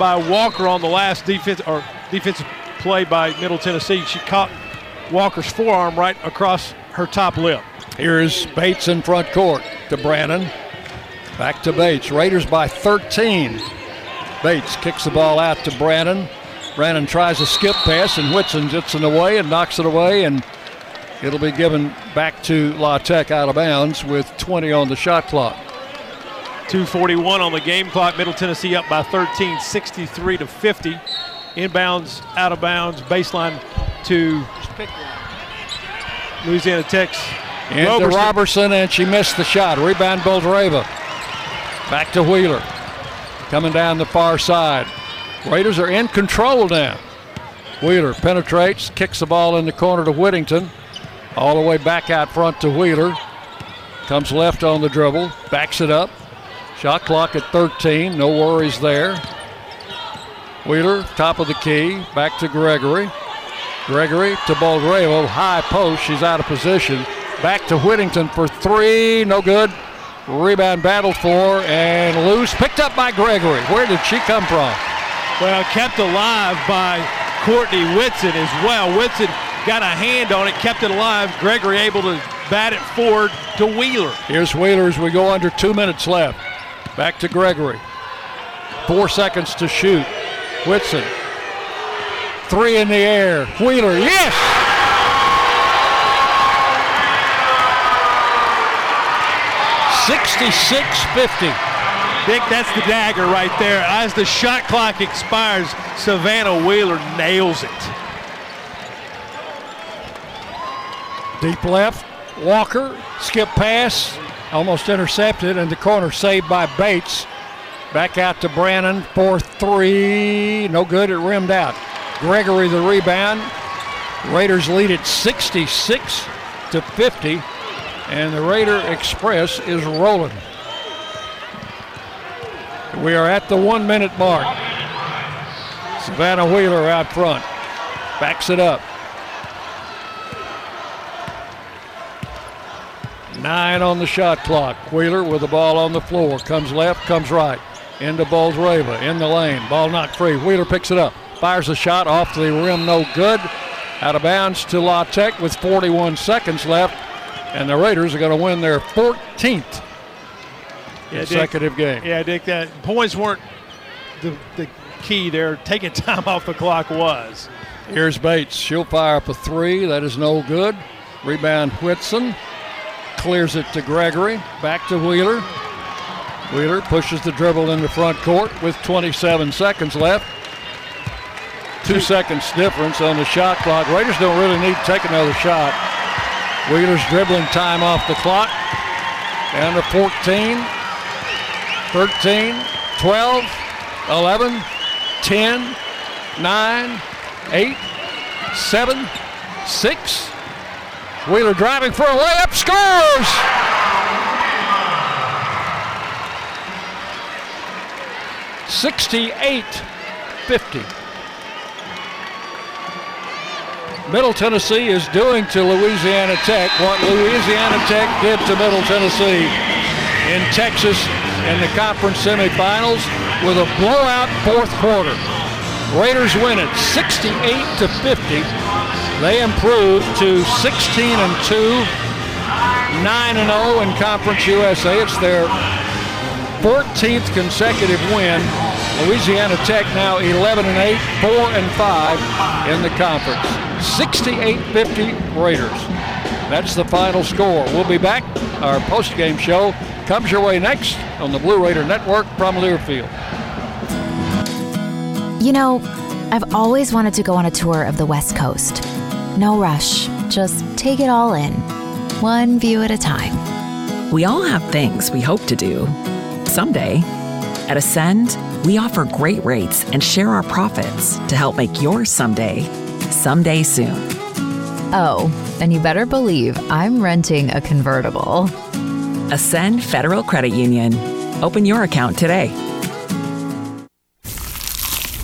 by Walker on the last defense or defensive play by Middle Tennessee, she caught Walker's forearm right across her top lip. Here's Bates in front court to Brannon. Back to Bates. Raiders by 13. Bates kicks the ball out to Brannon. Brannon tries a skip pass, and Whitson gets it away and knocks it away, and it'll be given back to La Tech out of bounds with 20 on the shot clock. 241 on the game clock. Middle Tennessee up by 13, 63 to 50. Inbounds, out of bounds, baseline to Louisiana Tech's And to Roberson. Robertson, and she missed the shot. Rebound, Boldreva. Back to Wheeler. Coming down the far side. Raiders are in control now. Wheeler penetrates, kicks the ball in the corner to Whittington. All the way back out front to Wheeler. Comes left on the dribble, backs it up. Shot clock at 13, no worries there. Wheeler, top of the key, back to Gregory. Gregory to Boldreva, oh, high post, she's out of position. Back to Whittington for three, no good. Rebound battled for and loose, picked up by Gregory. Where did she come from? Well, kept alive by Courtney Whitson as well. Whitson got a hand on it, kept it alive. Gregory able to bat it forward to Wheeler. Here's Wheeler as we go under two minutes left. Back to Gregory. Four seconds to shoot. Whitson. Three in the air. Wheeler, yes! Sixty-six fifty. Dick, that's the dagger right there. As the shot clock expires, Savannah Wheeler nails it. Deep left. Walker, skip pass, almost intercepted, and the corner saved by Bates. Back out to Brannon for three. No good. It rimmed out. Gregory the rebound. Raiders lead it 66 to 50, and the Raider Express is rolling. We are at the one minute mark. Savannah Wheeler out front. Backs it up. Nine on the shot clock. Wheeler with the ball on the floor. Comes left, comes right. Into Boldreva, in the lane. Ball not free. Wheeler picks it up. Fires a shot off the rim, no good. Out of bounds to La Tech with 41 seconds left. And the Raiders are going to win their 14th consecutive Dick, game. Yeah, Dick, that points weren't the, the key there. Taking <laughs> time off the clock was. Here's Bates. She'll fire up a three. That is no good. Rebound Whitson. Clears it to Gregory. Back to Wheeler. Wheeler pushes the dribble into front court with 27 seconds left. Two seconds difference on the shot clock. Raiders don't really need to take another shot. Wheeler's dribbling time off the clock. Down to 14, 13, 12, 11, 10, 9, 8, 7, 6. Wheeler driving for a layup, scores! 68 50. Middle Tennessee is doing to Louisiana Tech what Louisiana Tech did to Middle Tennessee in Texas in the conference semifinals with a blowout fourth quarter. Raiders win it 68 to 50. They improve to 16 and 2, 9 and 0 in Conference USA. It's their 14th consecutive win. Louisiana Tech now 11 and 8, 4 and 5 in the conference. 68-50 Raiders. That's the final score. We'll be back. Our post-game show comes your way next on the Blue Raider Network from Learfield. You know, I've always wanted to go on a tour of the West Coast. No rush, just take it all in, one view at a time. We all have things we hope to do someday. At Ascend, we offer great rates and share our profits to help make your someday someday soon. Oh, and you better believe I'm renting a convertible. Ascend Federal Credit Union. Open your account today.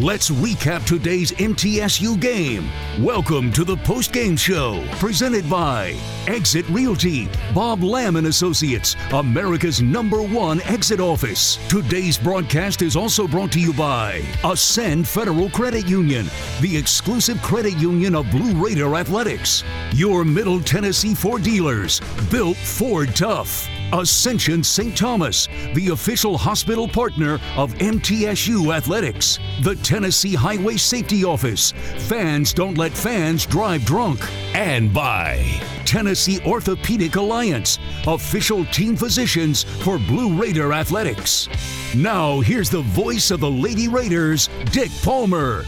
Let's recap today's MTSU game. Welcome to the post-game show, presented by Exit Realty, Bob Lamb and Associates, America's number one exit office. Today's broadcast is also brought to you by Ascend Federal Credit Union, the exclusive credit union of Blue Raider Athletics. Your Middle Tennessee Ford dealers, built Ford tough. Ascension St. Thomas, the official hospital partner of MTSU Athletics. The Tennessee Highway Safety Office. Fans don't let fans drive drunk. And by Tennessee Orthopedic Alliance, official team physicians for Blue Raider Athletics. Now, here's the voice of the Lady Raiders, Dick Palmer.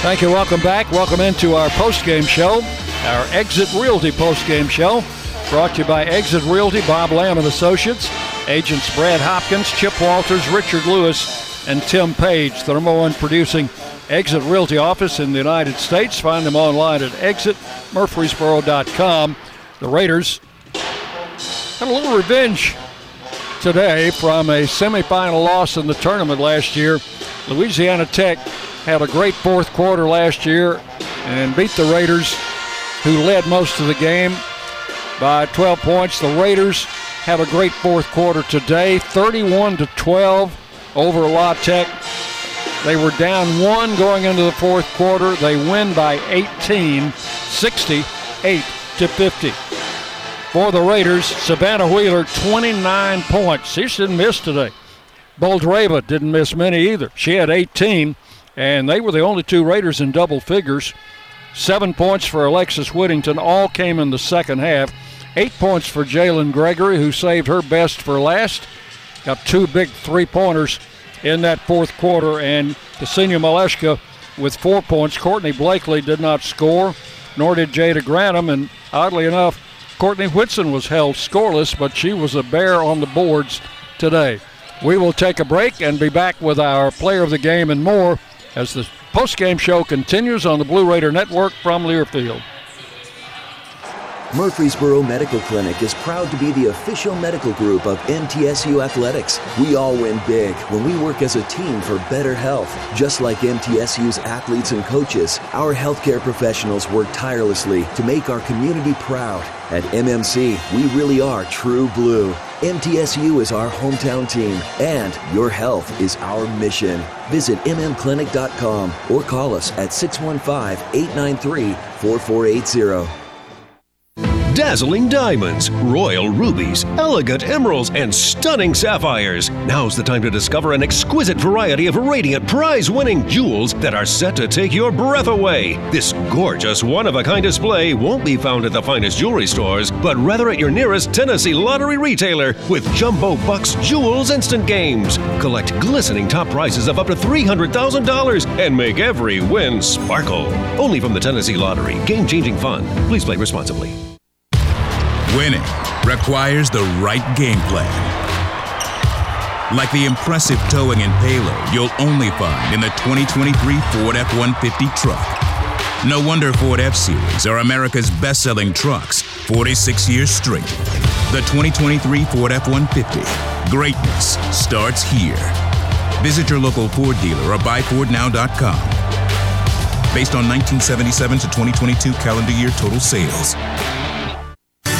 Thank you. Welcome back. Welcome into our post-game show, our Exit Realty post-game show, brought to you by Exit Realty, Bob Lamb and Associates, agents Brad Hopkins, Chip Walters, Richard Lewis, and Tim Page, the number one producing Exit Realty office in the United States. Find them online at exitmurfreesboro.com. The Raiders had a little revenge today from a semifinal loss in the tournament last year. Louisiana Tech had a great fourth quarter last year and beat the Raiders, who led most of the game by 12 points. The Raiders have a great fourth quarter today, 31 to 12 over La Tech. They were down one going into the fourth quarter. They win by 18, 68 to 50. For the Raiders, Savannah Wheeler, 29 points. She didn't miss today. Boldreva didn't miss many either. She had 18, and they were the only two Raiders in double figures. Seven points for Alexis Whittington, all came in the second half. Eight points for Jalynn Gregory, who saved her best for last. Got two big three pointers in that fourth quarter, and Ksenia Maleshka with four points. Courtney Blakely did not score, nor did Jada Granum, and oddly enough, Courtney Whitson was held scoreless, but she was a bear on the boards today. We will take a break and be back with our player of the game and more as the post-game show continues on the Blue Raider Network from Learfield. Murfreesboro Medical Clinic is proud to be the official medical group of MTSU Athletics. We all win big when we work as a team for better health. Just like MTSU's athletes and coaches, our healthcare professionals work tirelessly to make our community proud. At MMC, we really are true blue. MTSU is our hometown team, and your health is our mission. Visit mmclinic.com or call us at 615 893 4480. Dazzling diamonds, royal rubies, elegant emeralds, and stunning sapphires. Now's the time to discover an exquisite variety of radiant prize winning jewels that are set to take your breath away. This gorgeous one of a kind display won't be found at the finest jewelry stores, but rather at your nearest Tennessee lottery retailer with Jumbo Bucks Jewels Instant Games. Collect glistening top prizes of up to $300,000 and make every win sparkle. Only from the Tennessee Lottery. Game changing fun. Please play responsibly. Winning requires the right game plan. Like the impressive towing and payload you'll only find in the 2023 Ford F 150 truck. No wonder Ford F Series are America's best selling trucks 46 years straight. The 2023 Ford F 150. Greatness starts here. Visit your local Ford dealer or buyfordnow.com. Based on 1977 to 2022 calendar year total sales.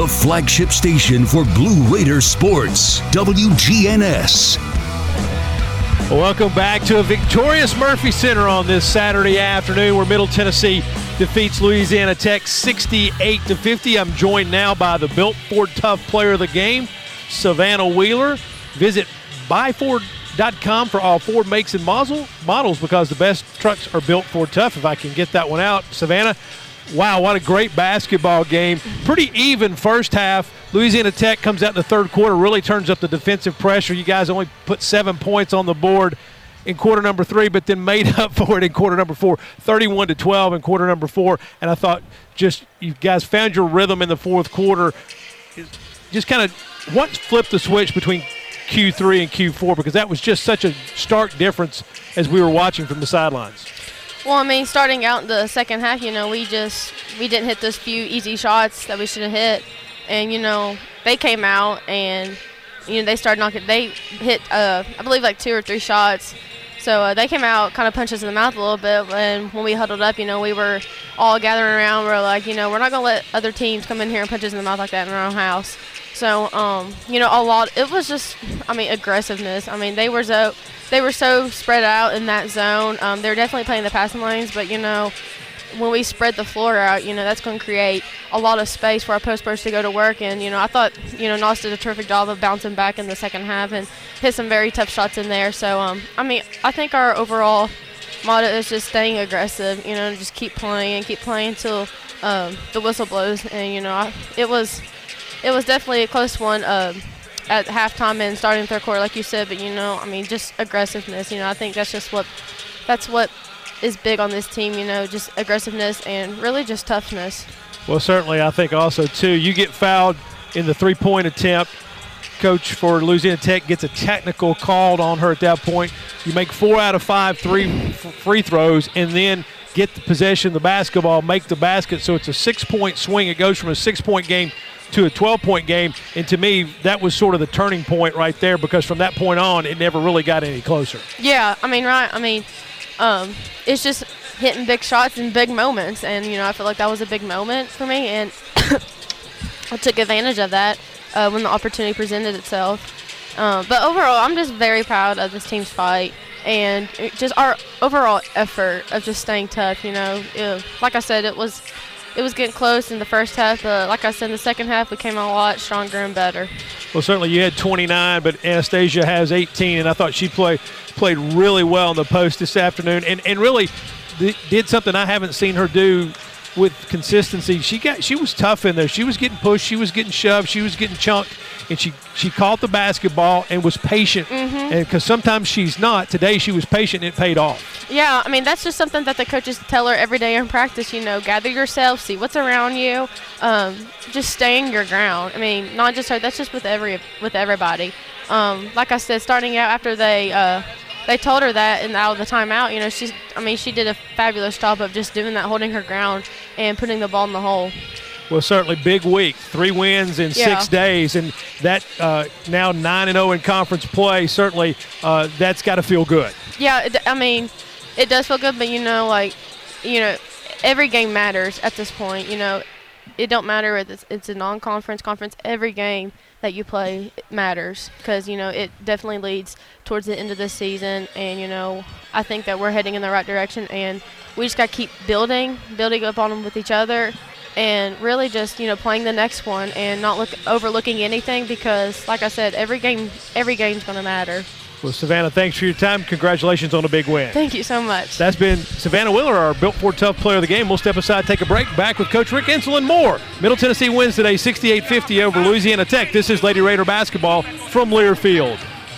The flagship station for Blue Raider sports, WGNS. Welcome back to a victorious Murphy Center on this Saturday afternoon where Middle Tennessee defeats Louisiana Tech 68 to 50. I'm joined now by the Built Ford Tough player of the game, Savannah Wheeler. Visit buyford.com for all Ford makes and model, models because the best trucks are built Ford Tough. If I can get that one out, Savannah. Wow, what a great basketball game. Pretty even first half. Louisiana Tech comes out in the third quarter, really turns up the defensive pressure. You guys only put seven points on the board in quarter number three, but then made <laughs> up for it in quarter number four, 31 to 12 in quarter number four. And I thought just you guys found your rhythm in the fourth quarter. Just kind of what flipped the switch between Q3 and Q4 because that was just such a stark difference as we were watching from the sidelines. Well, I mean, starting out the second half, you know, we just we didn't hit those few easy shots that we should have hit, and you know, they came out and you know they started knocking. They hit, uh, I believe, like two or three shots. So uh, they came out, kind of punched us in the mouth a little bit. And when we huddled up, you know, we were all gathering around. We are like, you know, we're not gonna let other teams come in here and punch us in the mouth like that in our own house. So, um, you know, a lot. It was just, I mean, aggressiveness. I mean, they were so they were so spread out in that zone. Um, they're definitely playing the passing lanes, but you know, when we spread the floor out, you know, that's going to create a lot of space for our post players to go to work. And, you know, I thought, you know, Nos did a terrific job of bouncing back in the second half and hit some very tough shots in there. So, um, I mean, I think our overall motto is just staying aggressive, you know, just keep playing and keep playing until um, the whistle blows. And, you know, I, it was it was definitely a close one. Um, at halftime and starting third quarter, like you said. But you know, I mean, just aggressiveness. You know, I think that's just what that's what is big on this team. You know, just aggressiveness and really just toughness. Well, certainly, I think also too. You get fouled in the three-point attempt. Coach for Louisiana Tech gets a technical called on her at that point. You make four out of five three free throws, and then get the possession of the basketball, make the basket. So it's a six-point swing. It goes from a six-point game to a 12 point game. And to me, that was sort of the turning point right there because from that point on, it never really got any closer. Yeah, I mean, right. I mean, um, it's just hitting big shots in big moments. And, you know, I feel like that was a big moment for me. And <coughs> I took advantage of that uh, when the opportunity presented itself. Uh, but overall, I'm just very proud of this team's fight and just our overall effort of just staying tough. You know, it, like I said, it was it was getting close in the first half, but like I said, in the second half, we came out a lot stronger and better. Well, certainly you had 29, but Anastasia has 18, and I thought she played played really well in the post this afternoon, and and really did something I haven't seen her do with consistency. She got she was tough in there. She was getting pushed, she was getting shoved, she was getting chunked, and she she caught the basketball and was patient. Mm-hmm. And because sometimes she's not. Today she was patient and it paid off. Yeah, I mean that's just something that the coaches tell her every day in practice. You know, gather yourself, see what's around you, um, just staying your ground. I mean, not just her. That's just with every with everybody. Um, like I said, starting out after they. Uh, they told her that and out of the timeout, you know, she's I mean, she did a fabulous job of just doing that, holding her ground and putting the ball in the hole. Well, certainly big week, three wins in Yeah. six days, and that uh, now nine and zero in conference play. Certainly, uh, that's got to feel good. Yeah, it, I mean, it does feel good, but you know, like, you know, every game matters at this point. You know, it don't matter if it's, it's a non-conference, conference. Every game that you play matters because you know it definitely leads towards the end of the season, and you know, I think that we're heading in the right direction, and we just got to keep building, building up on them with each other. And really, just you know, playing the next one and not look overlooking anything because, like I said, every game, every game's going to matter. Well, Savannah, thanks for your time. Congratulations on a big win. Thank you so much. That's been Savannah Wheeler, our Built Ford Tough player of the game. We'll step aside, take a break. Back with Coach Rick Insell and more. Middle Tennessee wins today 68 50 over Louisiana Tech. This is Lady Raider basketball from Learfield.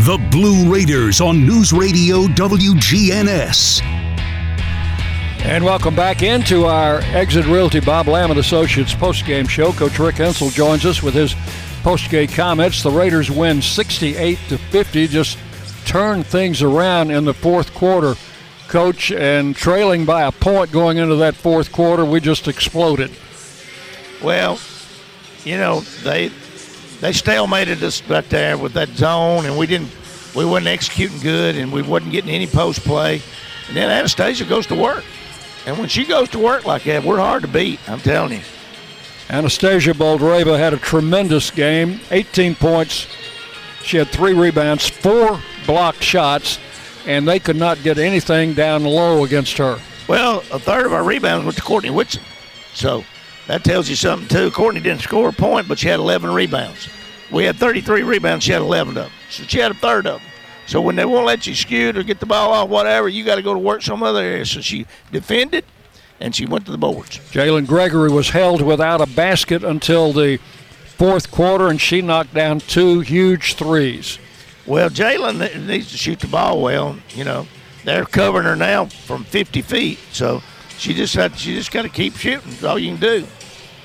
The Blue Raiders on News Radio WGNS. And welcome back into our Exit Realty Bob Lamb and Associates postgame show. Coach Rick Insell joins us with his postgame comments. The Raiders win 68 to 50, just turn things around in the fourth quarter, coach, and trailing by a point going into that fourth quarter, we just exploded. Well, you know, they they stalemated us right there with that zone, and we didn't, we wasn't executing good, and we wasn't getting any post play. And then Anastasia goes to work, and when she goes to work like that, we're hard to beat. I'm telling you. Anastasia Boldreva had a tremendous game, 18 points. She had three rebounds, four blocked shots, and they could not get anything down low against her. Well, a third of our rebounds went to Courtney Whitson, so that tells you something too. Courtney didn't score a point, but she had 11 rebounds. We had 33 rebounds. She had 11 of them. So she had a third of them. So when they won't let you scoot or get the ball off, whatever, you got to go to work some other area. So she defended, and she went to the boards. Jalynn Gregory was held without a basket until the fourth quarter, and she knocked down two huge threes. Well, Jalynn needs to shoot the ball well. You know, they're covering her now from 50 feet, so she just had she just got to keep shooting. That's all you can do.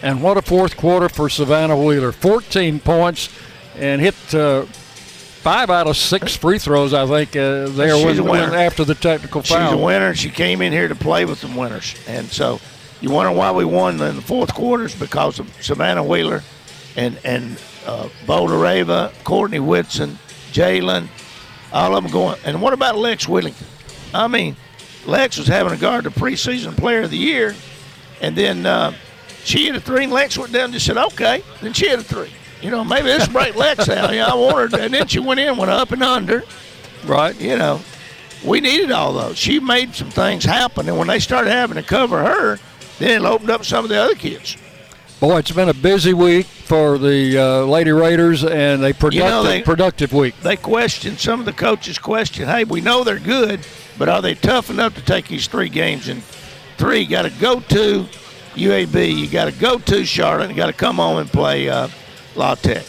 And what a fourth quarter for Savannah Wheeler. 14 points and hit uh, five out of six free throws, I think, uh, there She's when, a winner. when- after the technical foul. She's a winner. She came in here to play with some winners, and so you wonder why we won in the fourth quarters because of Savannah Wheeler and and uh, Boldreva, Courtney Whitson, Jalynn, all of them going. And what about Lex Whittington? I mean, Lex was having a guard the preseason player of the year, and then uh, she hit a three, and Lex went down and just said, "Okay." Then she hit a three. You know, maybe this break Lex out. Yeah, I wanted. And then she went in, went up and under. Right. You know, we needed all those. She made some things happen, and when they started having to cover her, then it opened up some of the other kids. Boy, it's been a busy week for the uh, Lady Raiders and a productive, You know, they- productive week. They questioned, some of the coaches questioned, hey, we know they're good, but are they tough enough to take these three games? And three, got to go to UAB, you got to go to Charlotte, you got to come home and play uh, La Tech.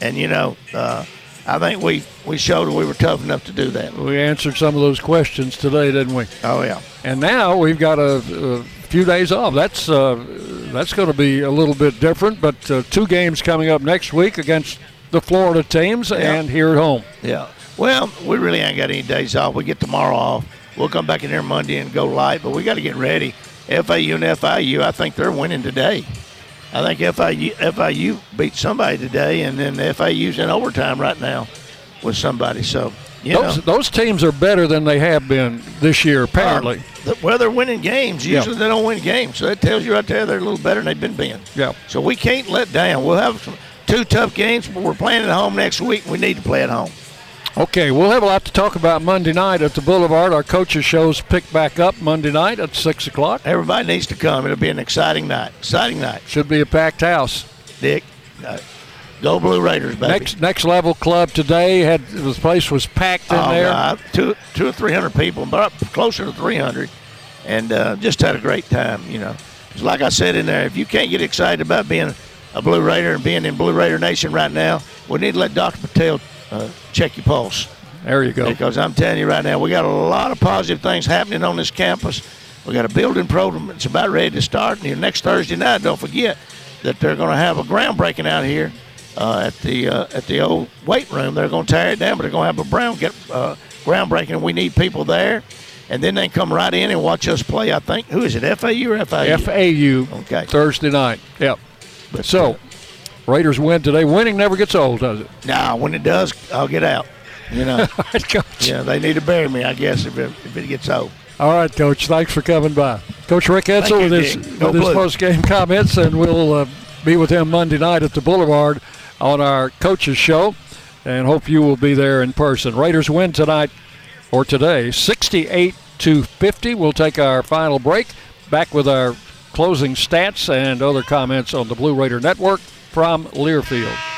And you know, uh, I think we we showed we were tough enough to do that. We answered some of those questions today, didn't we? Oh yeah. And now we've got a, a few days off. That's uh, that's going to be a little bit different. But uh, two games coming up next week against the Florida teams and here at home. Yeah. Well, we really ain't got any days off. We get tomorrow off. We'll come back in here Monday and go light, but we got to get ready. FAU and FIU, I think they're winning today. I think FIU, FIU beat somebody today, and then FIU's in overtime right now with somebody. So, you those, know. those teams are better than they have been this year, apparently. Uh, well, they're winning games. Yeah. Usually they don't win games. So that tells you right there they're a little better than they've been being. Yeah. So we can't let down. We'll have some, two tough games, but we're playing at home next week. We need to play at home. Okay, we'll have a lot to talk about Monday night at the Boulevard. Our coaches' shows pick back up Monday night at 6 o'clock. Everybody needs to come. It'll be an exciting night. Exciting night. Should be a packed house. Dick, uh, go Blue Raiders, baby. Next next level club today had the place was packed in oh, there. God, two, two or three hundred people, but closer to three hundred, and uh, just had a great time. You know, like I said in there, if you can't get excited about being a Blue Raider and being in Blue Raider Nation right now, we need to let Dr. Patel uh, check your pulse. There you go. Because I'm telling you right now, we got a lot of positive things happening on this campus. We got a building program that's about ready to start. And next Thursday night, don't forget that they're going to have a groundbreaking out here uh, at the uh, at the old weight room. They're going to tear it down, but they're going to have a brown get uh, groundbreaking. And we need people there. And then they come right in and watch us play. I think who is it? FAU or FAU? FAU. Okay. Thursday night. Yep. But, so, uh, Raiders win today. Winning never gets old, does it? Nah, when it does, I'll get out. You know. <laughs> yeah, they need to bury me, I guess, if it, if it gets old. All right, Coach. Thanks for coming by. Coach Rick Insell with his. With his post-game comments, and we'll uh, be with him Monday night at the Boulevard on our coaches show, and hope you will be there in person. Raiders win tonight or today, 68 to 50. We'll take our final break. Back with our closing stats and other comments on the Blue Raider Network from Learfield.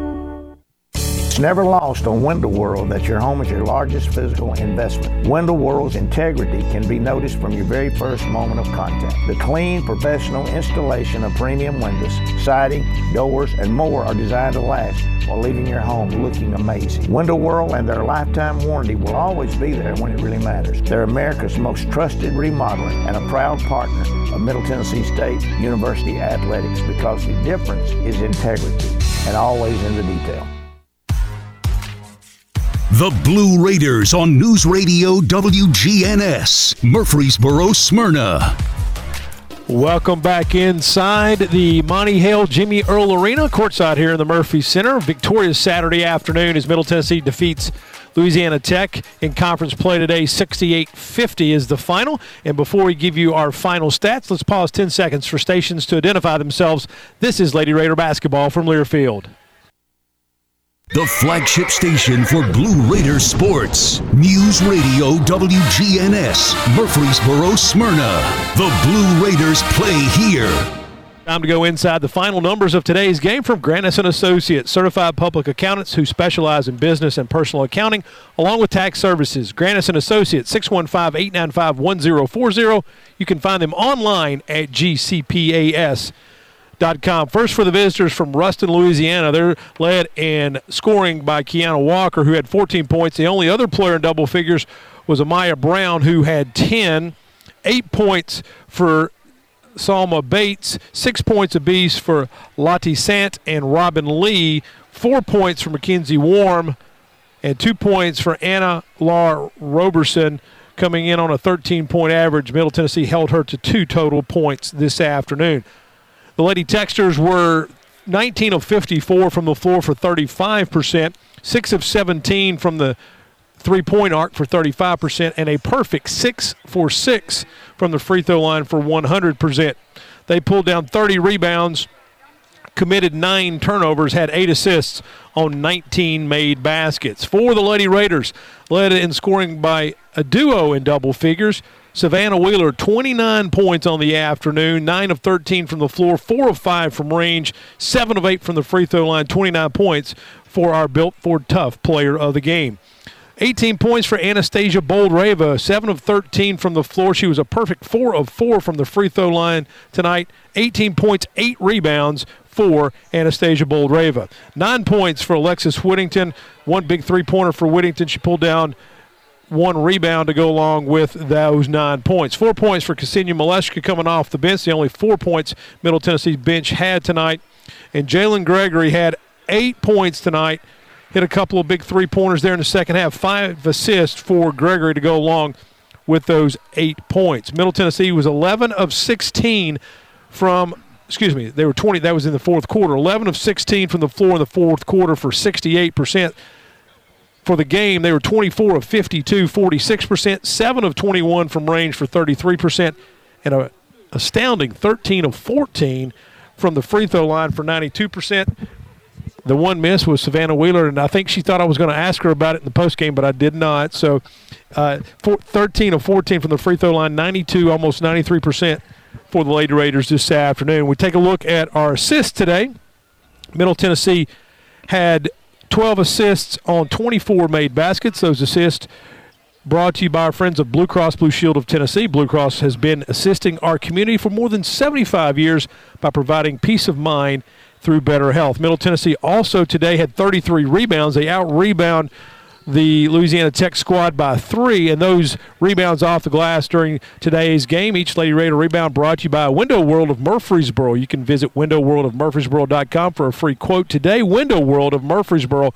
Never lost on Window World that your home is your largest physical investment. Window World's integrity can be noticed from your very first moment of contact. The clean, professional installation of premium windows, siding, doors, and more are designed to last while leaving your home looking amazing. Window World and their lifetime warranty will always be there when it really matters. They're America's most trusted remodeler and a proud partner of Middle Tennessee State University Athletics because the difference is integrity and always in the detail. The Blue Raiders on News Radio WGNS, Murfreesboro, Smyrna. Welcome back inside the Monty Hale Jimmy Earle Arena, courtside here in the Murphy Center. Victorious Saturday afternoon as Middle Tennessee defeats Louisiana Tech in conference play today. 68 50 is the final. And before we give you our final stats, let's pause 10 seconds for stations to identify themselves. This is Lady Raider basketball from Learfield. The flagship station for Blue Raider sports. News Radio WGNS, Murfreesboro, Smyrna. The Blue Raiders play here. Time to go inside the final numbers of today's game from Grannis and Associates, certified public accountants who specialize in business and personal accounting, along with tax services. Grannis and Associates, 615-895-1040. You can find them online at GCPAS. Com. First for the visitors from Ruston, Louisiana. They're led in scoring by Keiunna Walker, who had 14 points. The only other player in double figures was Amaya Brown, who had 10. Eight points for Salma Bates, six points apiece for Lottie Sant and Robin Lee, four points for Mackenzie Warm, and two points for Anna Larr Roberson coming in on a 13 point average. Middle Tennessee held her to two total points this afternoon. The Lady Techsters were 19 of 54 from the floor for 35%, 6 of 17 from the three point arc for 35%, and a perfect 6 for 6 from the free throw line for 100%. They pulled down 30 rebounds, committed nine turnovers, had eight assists on 19 made baskets. For the Lady Raiders, led in scoring by a duo in double figures. Savannah Wheeler, 29 points on the afternoon, 9 of 13 from the floor, 4 of 5 from range, 7 of 8 from the free throw line, 29 points for our Built Ford Tough player of the game. 18 points for Anastasia Boldreva, 7 of 13 from the floor. She was a perfect 4 of 4 from the free throw line tonight. 18 points, 8 rebounds for Anastasia Boldreva. 9 points for Alexis Whittington, one big three pointer for Whittington. She pulled down one rebound to go along with those nine points. Four points for Ksenia Maleshka coming off the bench. The only four points Middle Tennessee's bench had tonight. And Jalynn Gregory had eight points tonight. Hit a couple of big three pointers there in the second half. Five assists for Gregory to go along with those eight points. Middle Tennessee was 11 of 16 from, excuse me, they were 20, that was in the fourth quarter. 11 of 16 from the floor in the fourth quarter for 68% for the game, they were 24 of 52, 46%, 7 of 21 from range for 33%, and a astounding 13 of 14 from the free throw line for 92%. The one miss was Savannah Wheeler, and I think she thought I was going to ask her about it in the post game, but I did not. So, uh, four, 13 of 14 from the free throw line, 92, almost 93% for the Lady Raiders this afternoon. We take a look at our assists today. Middle Tennessee had 12 assists on 24 made baskets. Those assists brought to you by our friends of Blue Cross Blue Shield of Tennessee. Blue Cross has been assisting our community for more than 75 years by providing peace of mind through better health. Middle Tennessee also today had 33 rebounds. They out rebound the Louisiana Tech squad by three, and those rebounds off the glass during today's game. Each Lady Raider rebound brought to you by Window World of Murfreesboro. You can visit windowworldofmurfreesboro.com for a free quote today. Window World of Murfreesboro,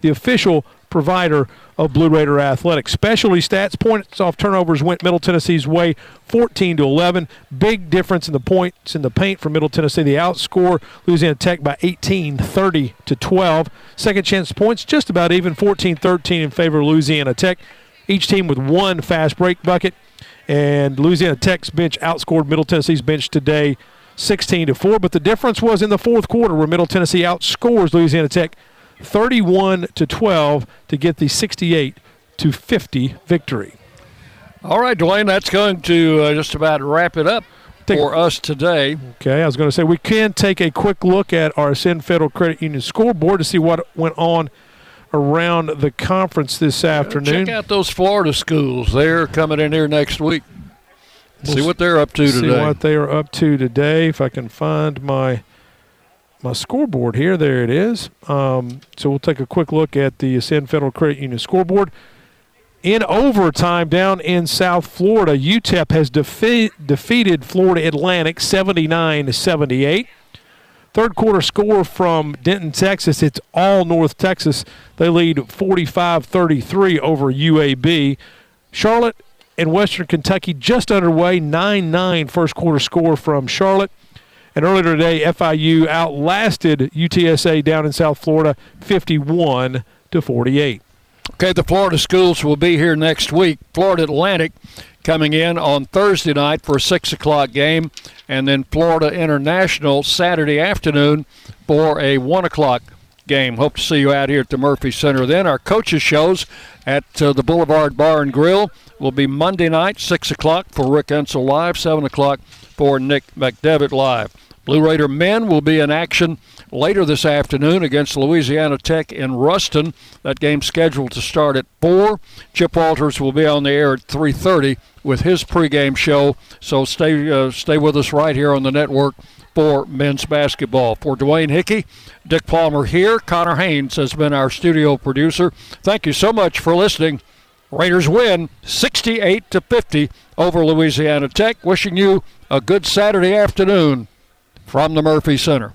the official provider of Blue Raider athletics. Specialty stats, points off turnovers went Middle Tennessee's way 14 to 11. Big difference in the points in the paint for Middle Tennessee. They outscore Louisiana Tech by 18, 30 to 12. Second chance points just about even 14 13 in favor of Louisiana Tech. Each team with one fast break bucket. And Louisiana Tech's bench outscored Middle Tennessee's bench today 16 to 4. But the difference was in the fourth quarter where Middle Tennessee outscores Louisiana Tech 31 to 12 to get the 68 to 50 victory. All right, Dwayne, that's going to uh, just about wrap it up Take for us today. Okay, I was going to say we can take a quick look at our Ascend Federal Credit Union scoreboard to see what went on around the conference this afternoon. Check out those Florida schools. They're coming in here next week. See what they're up to see today. what they are up to today. If I can find my my scoreboard here, there it is. Um, so we'll take a quick look at the Ascend Federal Credit Union scoreboard. In overtime down in South Florida, UTEP has defe- defeated Florida Atlantic 79 to 78. Third quarter score from Denton, Texas. It's all North Texas. They lead 45 33 over UAB. Charlotte and Western Kentucky just underway 9 9 first quarter score from Charlotte. And earlier today, FIU outlasted UTSA down in South Florida 51 to 48. Okay, the Florida schools will be here next week. Florida Atlantic coming in on Thursday night for a 6 o'clock game, and then Florida International Saturday afternoon for a 1 o'clock game. Hope to see you out here at the Murphy Center. Then our coaches' shows at uh, the Boulevard Bar and Grill will be Monday night, 6 o'clock for Rick Insell Live, 7 o'clock for Nick McDevitt Live. Blue Raider men will be in action later this afternoon against Louisiana Tech in Ruston. That game scheduled to start at 4. Chip Walters will be on the air at 3:30 with his pregame show. So stay uh, stay with us right here on the network for men's basketball. For Dwayne Hickey, Dick Palmer here. Connor Haynes has been our studio producer. Thank you so much for listening. Raiders win 68 to 50 over Louisiana Tech. Wishing you a good Saturday afternoon from the Murphy Center.